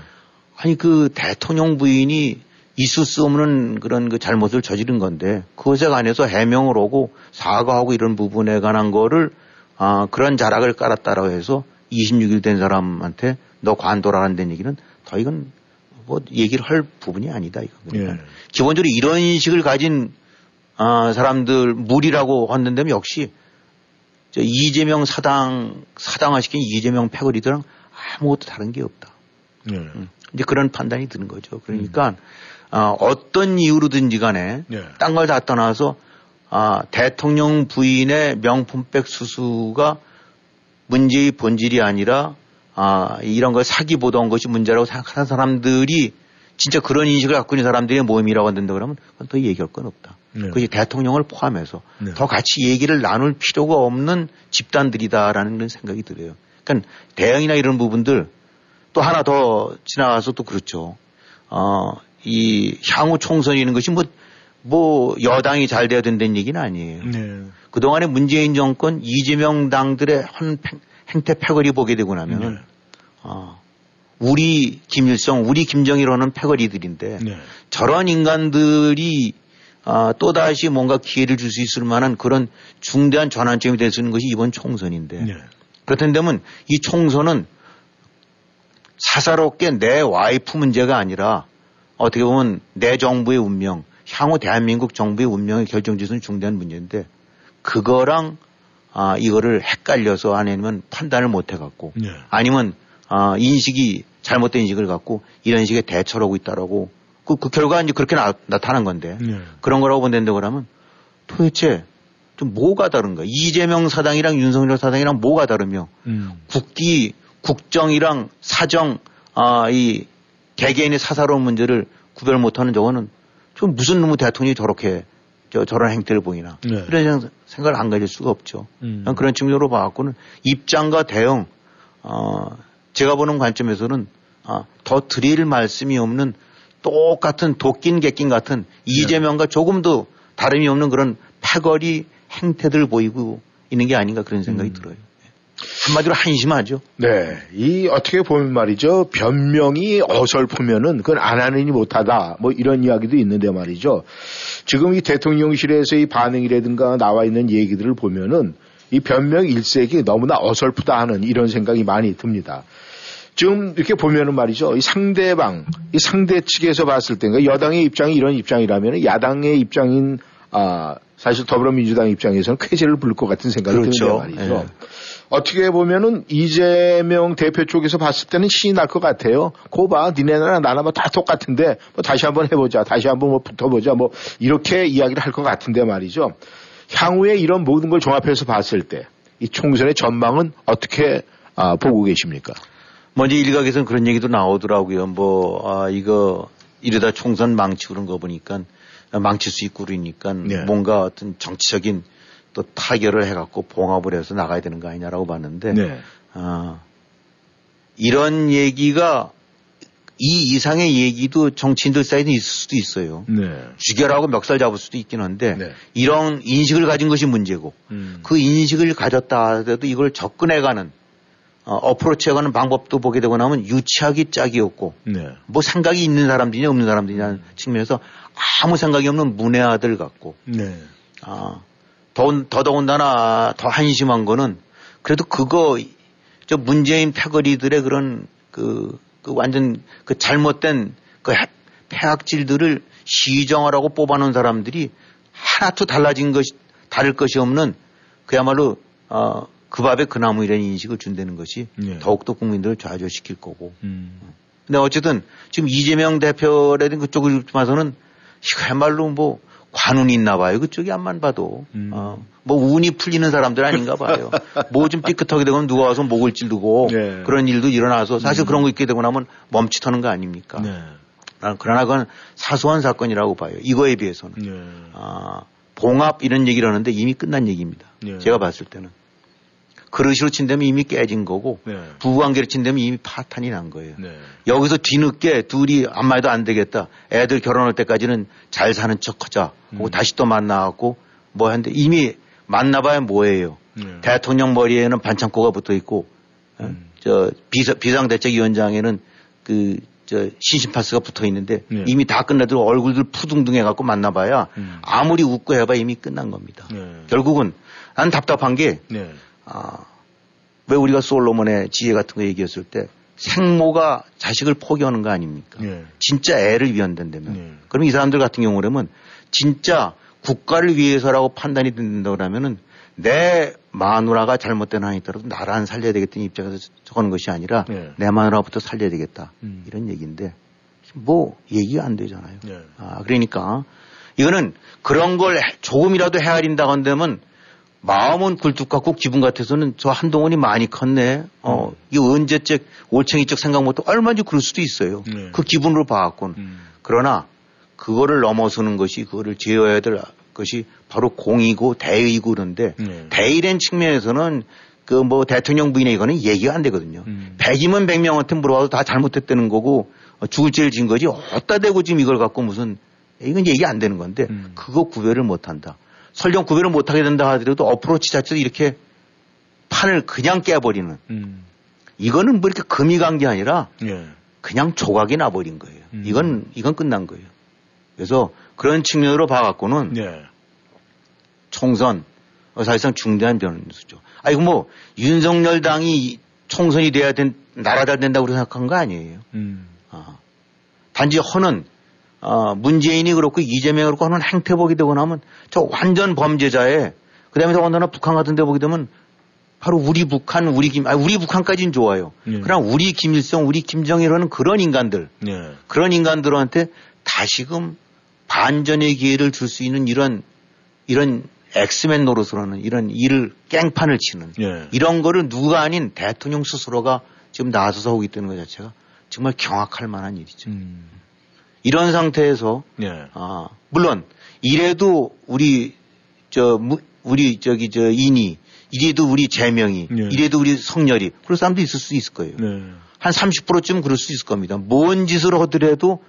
Speaker 2: 아니 그 대통령 부인이 있을 수 없는 그런 그 잘못을 저지른 건데 그것에 관해서 해명을 오고 사과하고 이런 부분에 관한 거를 아 그런 자락을 깔았다라고 해서 26일 된 사람한테 너 관도라는 데 얘기는 더 이건 뭐 얘기를 할 부분이 아니다 이거 그러니까
Speaker 1: 예.
Speaker 2: 기본적으로 이런 인식을 가진 아 사람들 무리라고 했는데 역시 저 이재명 사당 사당화시킨 이재명 패거리들랑 아무것도 다른 게 없다.
Speaker 1: 네.
Speaker 2: 음. 이제 그런 판단이 드는 거죠. 그러니까 어, 어떤 이유로든지 간에
Speaker 1: 네.
Speaker 2: 딴걸 다 떠나서 아, 대통령 부인의 명품백 수수가 문제의 본질이 아니라 아, 이런 걸 사기 보도한 것이 문제라고 생각하는 사람들이 진짜 그런 인식을 갖고 있는 사람들의 모임이라고 한다 그러면 그건 더 얘기할 건 없다.
Speaker 1: 네.
Speaker 2: 그것이 대통령을 포함해서
Speaker 1: 네.
Speaker 2: 더 같이 얘기를 나눌 필요가 없는 집단들이다라는 그런 생각이 들어요. 그러니까 대응이나 이런 부분들 또 하나 더 지나가서 또 그렇죠. 어, 이 향후 총선이라는 것이 뭐, 뭐 여당이 잘 돼야 된다는 얘기는 아니에요.
Speaker 1: 네.
Speaker 2: 그동안의 문재인 정권 이재명 당들의 한 팽- 행태 패거리 보게 되고 나면은
Speaker 1: 네.
Speaker 2: 어, 우리 김일성, 우리 김정일호는 패거리들인데
Speaker 1: 네.
Speaker 2: 저런 인간들이 아, 또다시 뭔가 기회를 줄 수 있을 만한 그런 중대한 전환점이 될 수 있는 것이 이번 총선인데
Speaker 1: 네.
Speaker 2: 그렇다면 이 총선은 사사롭게 내 와이프 문제가 아니라 어떻게 보면 내 정부의 운명, 향후 대한민국 정부의 운명을 결정짓는 중대한 문제인데 그거랑 아, 이거를 헷갈려서 아니면 판단을 못 해갖고
Speaker 1: 네.
Speaker 2: 아니면 아, 인식이 잘못된 인식을 갖고 이런 식의 대처를 하고 있다라고 그, 그 결과 이제 그렇게 나, 나타난 건데
Speaker 1: 네.
Speaker 2: 그런 거라고 본다고 그러면 도대체 좀 뭐가 다른가? 이재명 사당이랑 윤석열 사당이랑 뭐가 다르며
Speaker 1: 음.
Speaker 2: 국기, 국정이랑 사정, 아, 이 개개인의 사사로운 문제를 구별 못하는 저거는 좀 무슨 놈의 대통령이 저렇게 저, 저런 행태를 보이나.
Speaker 1: 네.
Speaker 2: 그런 생각을 안 가질 수가 없죠.
Speaker 1: 음.
Speaker 2: 그런 측면으로 봐갖고는 입장과 대응, 어, 제가 보는 관점에서는 아, 더 드릴 말씀이 없는 똑같은 도낀 객낀 같은 이재명과 조금 더 다름이 없는 그런 패거리 행태들 보이고 있는 게 아닌가 그런 생각이
Speaker 1: 음.
Speaker 2: 들어요. 한마디로 한심하죠.
Speaker 1: 네. 이 어떻게 보면 말이죠. 변명이 어설프면은 그건 안 하느니 못하다. 뭐 이런 이야기도 있는데 말이죠. 지금 이 대통령실에서의 반응이라든가 나와 있는 얘기들을 보면은 이 변명 일색이 너무나 어설프다 하는 이런 생각이 많이 듭니다. 지금 이렇게 보면은 말이죠. 이 상대방, 이 상대 측에서 봤을 때, 그러니까 여당의 입장이 이런 입장이라면 야당의 입장인, 아, 사실 더불어민주당 입장에서는 쾌재를 부를 것 같은 생각이
Speaker 2: 그렇죠.
Speaker 1: 드는데 말이죠.
Speaker 2: 예.
Speaker 1: 어떻게 보면은 이재명 대표 쪽에서 봤을 때는 신이 날 것 같아요. 고 봐, 니네나 나나 뭐 다 똑같은데 뭐 다시 한번 해보자, 다시 한번 뭐 붙어보자, 뭐 이렇게 이야기를 할 것 같은데 말이죠. 향후에 이런 모든 걸 종합해서 봤을 때 이 총선의 전망은 어떻게 아, 보고 계십니까?
Speaker 2: 먼저 일각에서는 그런 얘기도 나오더라고요. 뭐, 아, 이거 이러다 총선 망치고 그런 거 보니까 망칠 수 있고 그러니까
Speaker 1: 네.
Speaker 2: 뭔가 어떤 정치적인 또 타결을 해갖고 봉합을 해서 나가야 되는 거 아니냐라고 봤는데
Speaker 1: 네.
Speaker 2: 아, 이런 얘기가 이 이상의 얘기도 정치인들 사이에 있을 수도 있어요.
Speaker 1: 네.
Speaker 2: 죽여라고 멱살 잡을 수도 있긴 한데
Speaker 1: 네.
Speaker 2: 이런 인식을 가진 것이 문제고
Speaker 1: 음.
Speaker 2: 그 인식을 가졌다 하더라도 이걸 접근해가는 어, 어프로치해가는 방법도 보게 되고 나면 유치하기 짝이었고
Speaker 1: 네.
Speaker 2: 뭐 생각이 있는 사람들이냐 없는 사람들이냐 측면에서 아무 생각이 없는 문외아들 같고
Speaker 1: 네.
Speaker 2: 아, 더, 더더군다나 더 한심한 거는 그래도 그거 저 문재인 패거리들의 그런 그, 그 완전 그 잘못된 그 해- 폐악질들을 시정하라고 뽑아놓은 사람들이 하나도 달라진 것이 다를 것이 없는 그야말로 어, 그 밥에 그 나무 이라는 인식을 준다는 것이
Speaker 1: 네.
Speaker 2: 더욱더 국민들을 좌절시킬 거고
Speaker 1: 음.
Speaker 2: 근데 어쨌든 지금 이재명 대표라든 그쪽을 봐서는 이거야말로 뭐 관운이 있나 봐요. 그쪽이 앞만 봐도.
Speaker 1: 음.
Speaker 2: 어, 뭐 운이 풀리는 사람들 아닌가 봐요. 뭐 좀 삐끗하게 되면 누가 와서 목을 찌르고
Speaker 1: 네.
Speaker 2: 그런 일도 일어나서 사실 그런 거 있게 되고 나면 멈칫하는 거 아닙니까?
Speaker 1: 네.
Speaker 2: 그러나 그건 사소한 사건이라고 봐요. 이거에 비해서는.
Speaker 1: 네.
Speaker 2: 아, 봉합 이런 얘기를 하는데 이미 끝난 얘기입니다.
Speaker 1: 네.
Speaker 2: 제가 봤을 때는. 그릇으로 친다면 이미 깨진 거고
Speaker 1: 네.
Speaker 2: 부부관계로 친다면 이미 파탄이 난 거예요.
Speaker 1: 네.
Speaker 2: 여기서 뒤늦게 둘이 아무 말도 안 되겠다. 애들 결혼할 때까지는 잘 사는 척 하자. 하고
Speaker 1: 음.
Speaker 2: 다시 또 만나갖고 뭐 하는데 이미 만나봐야 뭐예요.
Speaker 1: 네.
Speaker 2: 대통령 머리에는 반창고가 붙어 있고, 어?
Speaker 1: 음.
Speaker 2: 저 비서, 비상대책위원장에는 그, 저 신심파스가 붙어 있는데
Speaker 1: 네.
Speaker 2: 이미 다 끝나도 얼굴들 푸둥둥해 갖고 만나봐야
Speaker 1: 음.
Speaker 2: 아무리 웃고 해봐 이미 끝난 겁니다.
Speaker 1: 네.
Speaker 2: 결국은 난 답답한 게
Speaker 1: 네.
Speaker 2: 아, 왜 우리가 솔로몬의 지혜 같은 거 얘기했을 때 생모가 자식을 포기하는 거 아닙니까?
Speaker 1: 네.
Speaker 2: 진짜 애를 위한다면.
Speaker 1: 네.
Speaker 2: 그럼 이 사람들 같은 경우라면 진짜 국가를 위해서라고 판단이 된다고 하면은 내 마누라가 잘못된 한이 있더라도 나를 안 살려야 되겠다는 입장에서 적어는 것이 아니라
Speaker 1: 네.
Speaker 2: 내 마누라부터 살려야 되겠다.
Speaker 1: 음.
Speaker 2: 이런 얘기인데 뭐 얘기가 안 되잖아요.
Speaker 1: 네.
Speaker 2: 아, 그러니까 이거는 그런 걸 해- 조금이라도 헤아린다고 한다면 마음은 굴뚝 같고 기분 같아서는 저 한동훈이 많이 컸네. 어,
Speaker 1: 음.
Speaker 2: 이 언제적 올챙이적 생각 못하고 얼마든지 그럴 수도 있어요.
Speaker 1: 네.
Speaker 2: 그 기분으로 봐갖고는.
Speaker 1: 음.
Speaker 2: 그러나 그거를 넘어서는 것이 그거를 제어해야 될 것이 바로 공이고 대의고 그런데
Speaker 1: 네.
Speaker 2: 대의된 측면에서는 그 뭐 대통령 부인의 이거는 얘기가 안 되거든요.
Speaker 1: 음.
Speaker 2: 백이면 백명한테 물어봐도 다 잘못했다는 거고 어, 죽을 죄를 진 거지 어디다 대고 지금 이걸 갖고 무슨 이건 얘기 안 되는 건데
Speaker 1: 음.
Speaker 2: 그거 구별을 못 한다. 설령 구별을 못 하게 된다 하더라도 어프로치 자체도 이렇게 판을 그냥 깨버리는
Speaker 1: 음.
Speaker 2: 이거는 뭐 이렇게 금이 간 게 아니라
Speaker 1: 네.
Speaker 2: 그냥 조각이 나버린 거예요.
Speaker 1: 음.
Speaker 2: 이건 이건 끝난 거예요. 그래서 그런 측면으로 봐갖고는
Speaker 1: 네.
Speaker 2: 총선 어, 사실상 중대한 변수죠. 아 이거 뭐 윤석열 당이 총선이 돼야 된 나라 잘 된다고 생각한 거 아니에요.
Speaker 1: 음.
Speaker 2: 아, 단지 허는 어, 문재인이 그렇고 이재명이 그렇고 하는 행태 보게 되고 나면 저 완전 범죄자에 그다음에 더군다나 북한 같은 데 보게 되면 바로 우리 북한 우리 김 아, 우리 북한까지는 좋아요.
Speaker 1: 네.
Speaker 2: 그러나 우리 김일성 우리 김정일하는 그런 인간들
Speaker 1: 네.
Speaker 2: 그런 인간들한테 다시금 반전의 기회를 줄 수 있는 이런 이런 X-man 노릇을 하는 이런 일을 깽판을 치는
Speaker 1: 네.
Speaker 2: 이런 거를 누가 아닌 대통령 스스로가 지금 나서서 하고 있다는 것 자체가 정말 경악할 만한 일이죠.
Speaker 1: 음.
Speaker 2: 이런 상태에서
Speaker 1: 예.
Speaker 2: 아, 물론 이래도 우리 저 무- 우리 저기 저 이니 이래도 우리 재명이
Speaker 1: 예.
Speaker 2: 이래도 우리 석열이 그런 사람도 있을 수 있을 거예요.
Speaker 1: 네.
Speaker 2: 한 30%쯤 그럴 수 있을 겁니다. 뭔 짓을 하더라도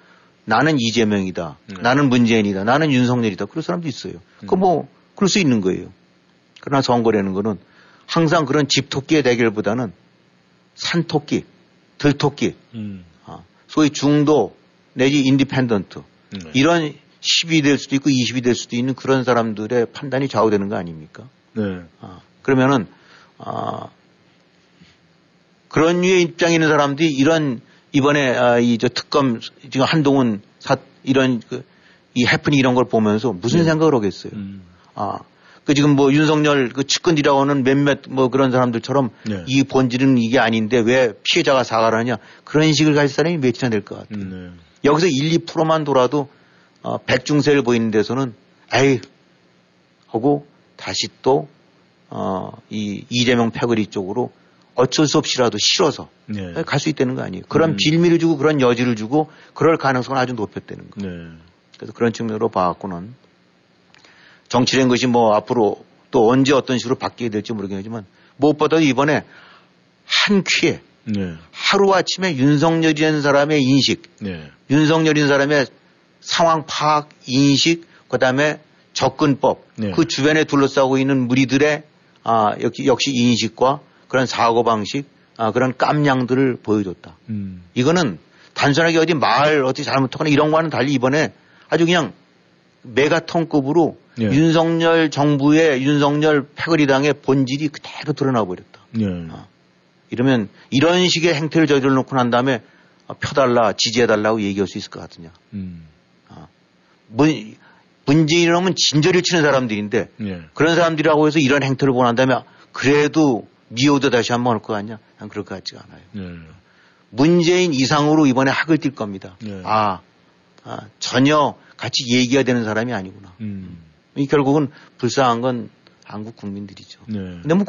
Speaker 2: 나는 이재명이다.
Speaker 1: 네.
Speaker 2: 나는 문재인이다. 나는 윤석열이다. 그런 사람도 있어요. 그뭐 그럴 수 있는 거예요. 그러나 선거라는 거는 항상 그런 집토끼의 대결보다는 산토끼, 들토끼,
Speaker 1: 음.
Speaker 2: 아, 소위 중도 내지 independent
Speaker 1: 네.
Speaker 2: 이런 10이 될 수도 있고 20이 될 수도 있는 그런 사람들의 판단이 좌우되는 거 아닙니까?
Speaker 1: 네.
Speaker 2: 아, 그러면은 아, 그런 류의 입장에 있는 사람들이 이런 이번에 아, 이저 특검 지금 한동훈 사 이런 그, 이 해프닝 이런 걸 보면서 무슨 생각을 하겠어요?
Speaker 1: 음.
Speaker 2: 아, 그 지금 뭐 윤석열 그 측근이라고 하는 몇몇 뭐 그런 사람들처럼
Speaker 1: 네.
Speaker 2: 이 본질은 이게 아닌데 왜 피해자가 사과를 하냐 그런 식을 가질 사람이 몇이나 될 것 같아요.
Speaker 1: 네.
Speaker 2: 여기서 1, 2%만 돌아도 어, 백중세를 보이는 데서는 에이 하고 다시 또 어, 이 이재명 패거리 쪽으로 어쩔 수 없이라도 싫어서
Speaker 1: 네.
Speaker 2: 갈수 있다는 거 아니에요. 그런
Speaker 1: 음.
Speaker 2: 빌미를 주고 그런 여지를 주고 그럴 가능성은 아주 높였다는 거.
Speaker 1: 네.
Speaker 2: 그래서 그런 측면으로 봐갖고는 정치라는 것이 뭐 앞으로 또 언제 어떤 식으로 바뀌게 될지 모르겠지만 무엇보다도 이번에 한 큐에
Speaker 1: 네.
Speaker 2: 하루아침에 윤석열이라는 사람의 인식,
Speaker 1: 네.
Speaker 2: 윤석열인 사람의 상황 파악, 인식, 그 다음에 접근법,
Speaker 1: 네.
Speaker 2: 그 주변에 둘러싸고 있는 무리들의 아, 역시, 역시 인식과 그런 사고방식, 아, 그런 깜냥들을 보여줬다.
Speaker 1: 음.
Speaker 2: 이거는 단순하게 어디 말 어디 잘못하거나 이런 거와는 달리 이번에 아주 그냥 메가톤급으로
Speaker 1: 예.
Speaker 2: 윤석열 정부의 윤석열 패거리당의 본질이 그대로 드러나 버렸다.
Speaker 1: 네.
Speaker 2: 아. 이러면 이런 식의 행태를 저질러 놓고 난 다음에 아, 펴달라, 지지해달라고 얘기할 수 있을 것 같으냐.
Speaker 1: 음.
Speaker 2: 문, 문재인이라면 진저리 치는 사람들인데
Speaker 1: 네.
Speaker 2: 그런 사람들이라고 해서 이런 행태를 보고 난 다음에 그래도 미워도 다시 한번할것 같냐? 난 그럴 것 같지가 않아요.
Speaker 1: 네.
Speaker 2: 문재인 이상으로 이번에 학을 뛸 겁니다.
Speaker 1: 네.
Speaker 2: 아, 아, 전혀 같이 얘기가 되는 사람이 아니구나.
Speaker 1: 음.
Speaker 2: 이 결국은 불쌍한 건 한국 국민들이죠.
Speaker 1: 네.
Speaker 2: 근데 뭐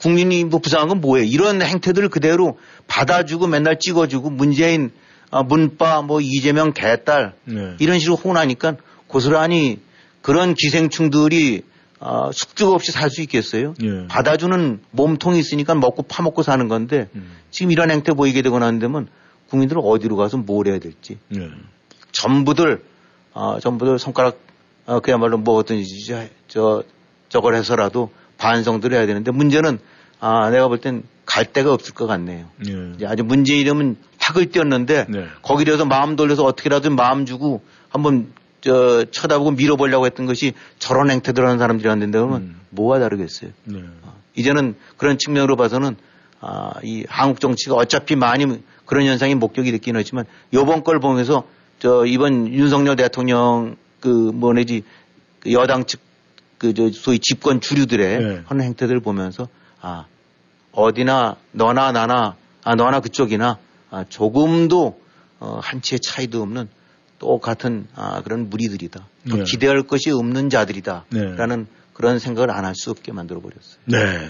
Speaker 2: 국민이 뭐 불쌍한 건 뭐예요? 이런 행태들을 그대로 받아주고 맨날 찍어주고 문재인 아, 문빠 뭐 이재명 개딸
Speaker 1: 네.
Speaker 2: 이런 식으로 혼하니까 고스란히 그런 기생충들이 아, 숙주가 없이 살 수 있겠어요?
Speaker 1: 예.
Speaker 2: 받아주는 몸통이 있으니까 먹고 파먹고 사는 건데
Speaker 1: 음.
Speaker 2: 지금 이런 행태 보이게 되고 난 다면 국민들은 어디로 가서 뭘 해야 될지
Speaker 1: 네.
Speaker 2: 전부들 아, 전부들 손가락 어, 그야말로 뭐 어떤 저, 저 저걸 해서라도 반성들 해야 되는데 문제는 아, 내가 볼 땐 갈 데가 없을 것 같네요.
Speaker 1: 네.
Speaker 2: 이제 아주 문재인이면 학을 띄었는데
Speaker 1: 네.
Speaker 2: 거기라도 마음 돌려서 어떻게라도 마음 주고 한번 저 쳐다보고 밀어보려고 했던 것이 저런 행태들 하는 사람들이었는데 그러면
Speaker 1: 음.
Speaker 2: 뭐가 다르겠어요.
Speaker 1: 네.
Speaker 2: 이제는 그런 측면으로 봐서는 아, 이 한국 정치가 어차피 많이 그런 현상이 목격이 됐긴 하지만 요번 걸 보면서 저 이번 윤석열 대통령 그 뭐 내지 그 여당 측 그 저 소위 집권 주류들의
Speaker 1: 네.
Speaker 2: 하는 행태들을 보면서 아 어디나 너나 나나 아 너나 그쪽이나 아, 조금도 어, 한치의 차이도 없는 똑같은 아, 그런 무리들이다. 또
Speaker 1: 네.
Speaker 2: 기대할 것이 없는 자들이다.
Speaker 1: 네.
Speaker 2: 라는 그런 생각을 안 할 수 없게 만들어 버렸어요.
Speaker 1: 네.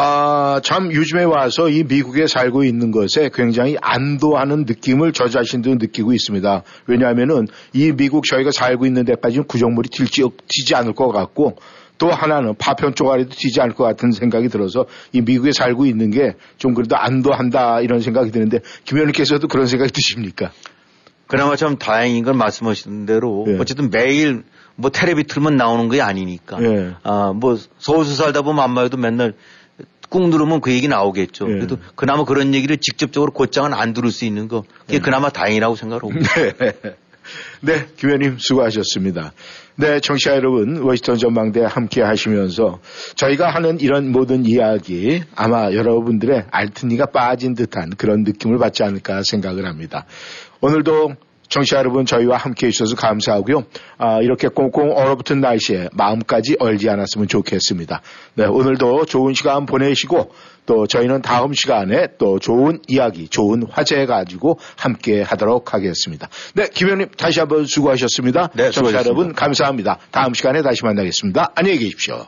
Speaker 1: 아, 참 요즘에 와서 이 미국에 살고 있는 것에 굉장히 안도하는 느낌을 저 자신도 느끼고 있습니다. 왜냐하면은 이 미국 저희가 살고 있는 데까지는 구정물이 튀지, 튀지 않을 것 같고 또 하나는 파편 쪼가리도 튀지 않을 것 같은 생각이 들어서 이 미국에 살고 있는 게 좀 그래도 안도한다 이런 생각이 드는데 김 의원님께서도 그런 생각이 드십니까?
Speaker 2: 그나마 참 다행인 건 말씀하신 대로
Speaker 1: 예.
Speaker 2: 어쨌든 매일 뭐 텔레비 틀면 나오는 게 아니니까.
Speaker 1: 예.
Speaker 2: 아, 뭐 서울서 살다 보면 안마 해도 맨날 꾹 누르면 그 얘기 나오겠죠.
Speaker 1: 예.
Speaker 2: 그래도 그나마 그런 얘기를 직접적으로 곧장은 안 들을 수 있는 거 그게 그나마 다행이라고 생각하고.
Speaker 1: 네. 네, 김 의원님 수고하셨습니다. 네, 청취자 여러분, 워싱턴 전망대 함께 하시면서 저희가 하는 이런 모든 이야기 아마 여러분들의 알튼이가 빠진 듯한 그런 느낌을 받지 않을까 생각을 합니다. 오늘도 청취자 여러분 저희와 함께 해주셔서 감사하고요. 아, 이렇게 꽁꽁 얼어붙은 날씨에 마음까지 얼지 않았으면 좋겠습니다. 네, 오늘도 좋은 시간 보내시고 또 저희는 다음 시간에 또 좋은 이야기, 좋은 화제 가지고 함께 하도록 하겠습니다. 네, 김 의원님 다시 한번 수고하셨습니다.
Speaker 2: 네,
Speaker 1: 청취자
Speaker 2: 수고하셨습니다.
Speaker 1: 여러분 감사합니다. 다음 시간에 다시 만나겠습니다. 안녕히 계십시오.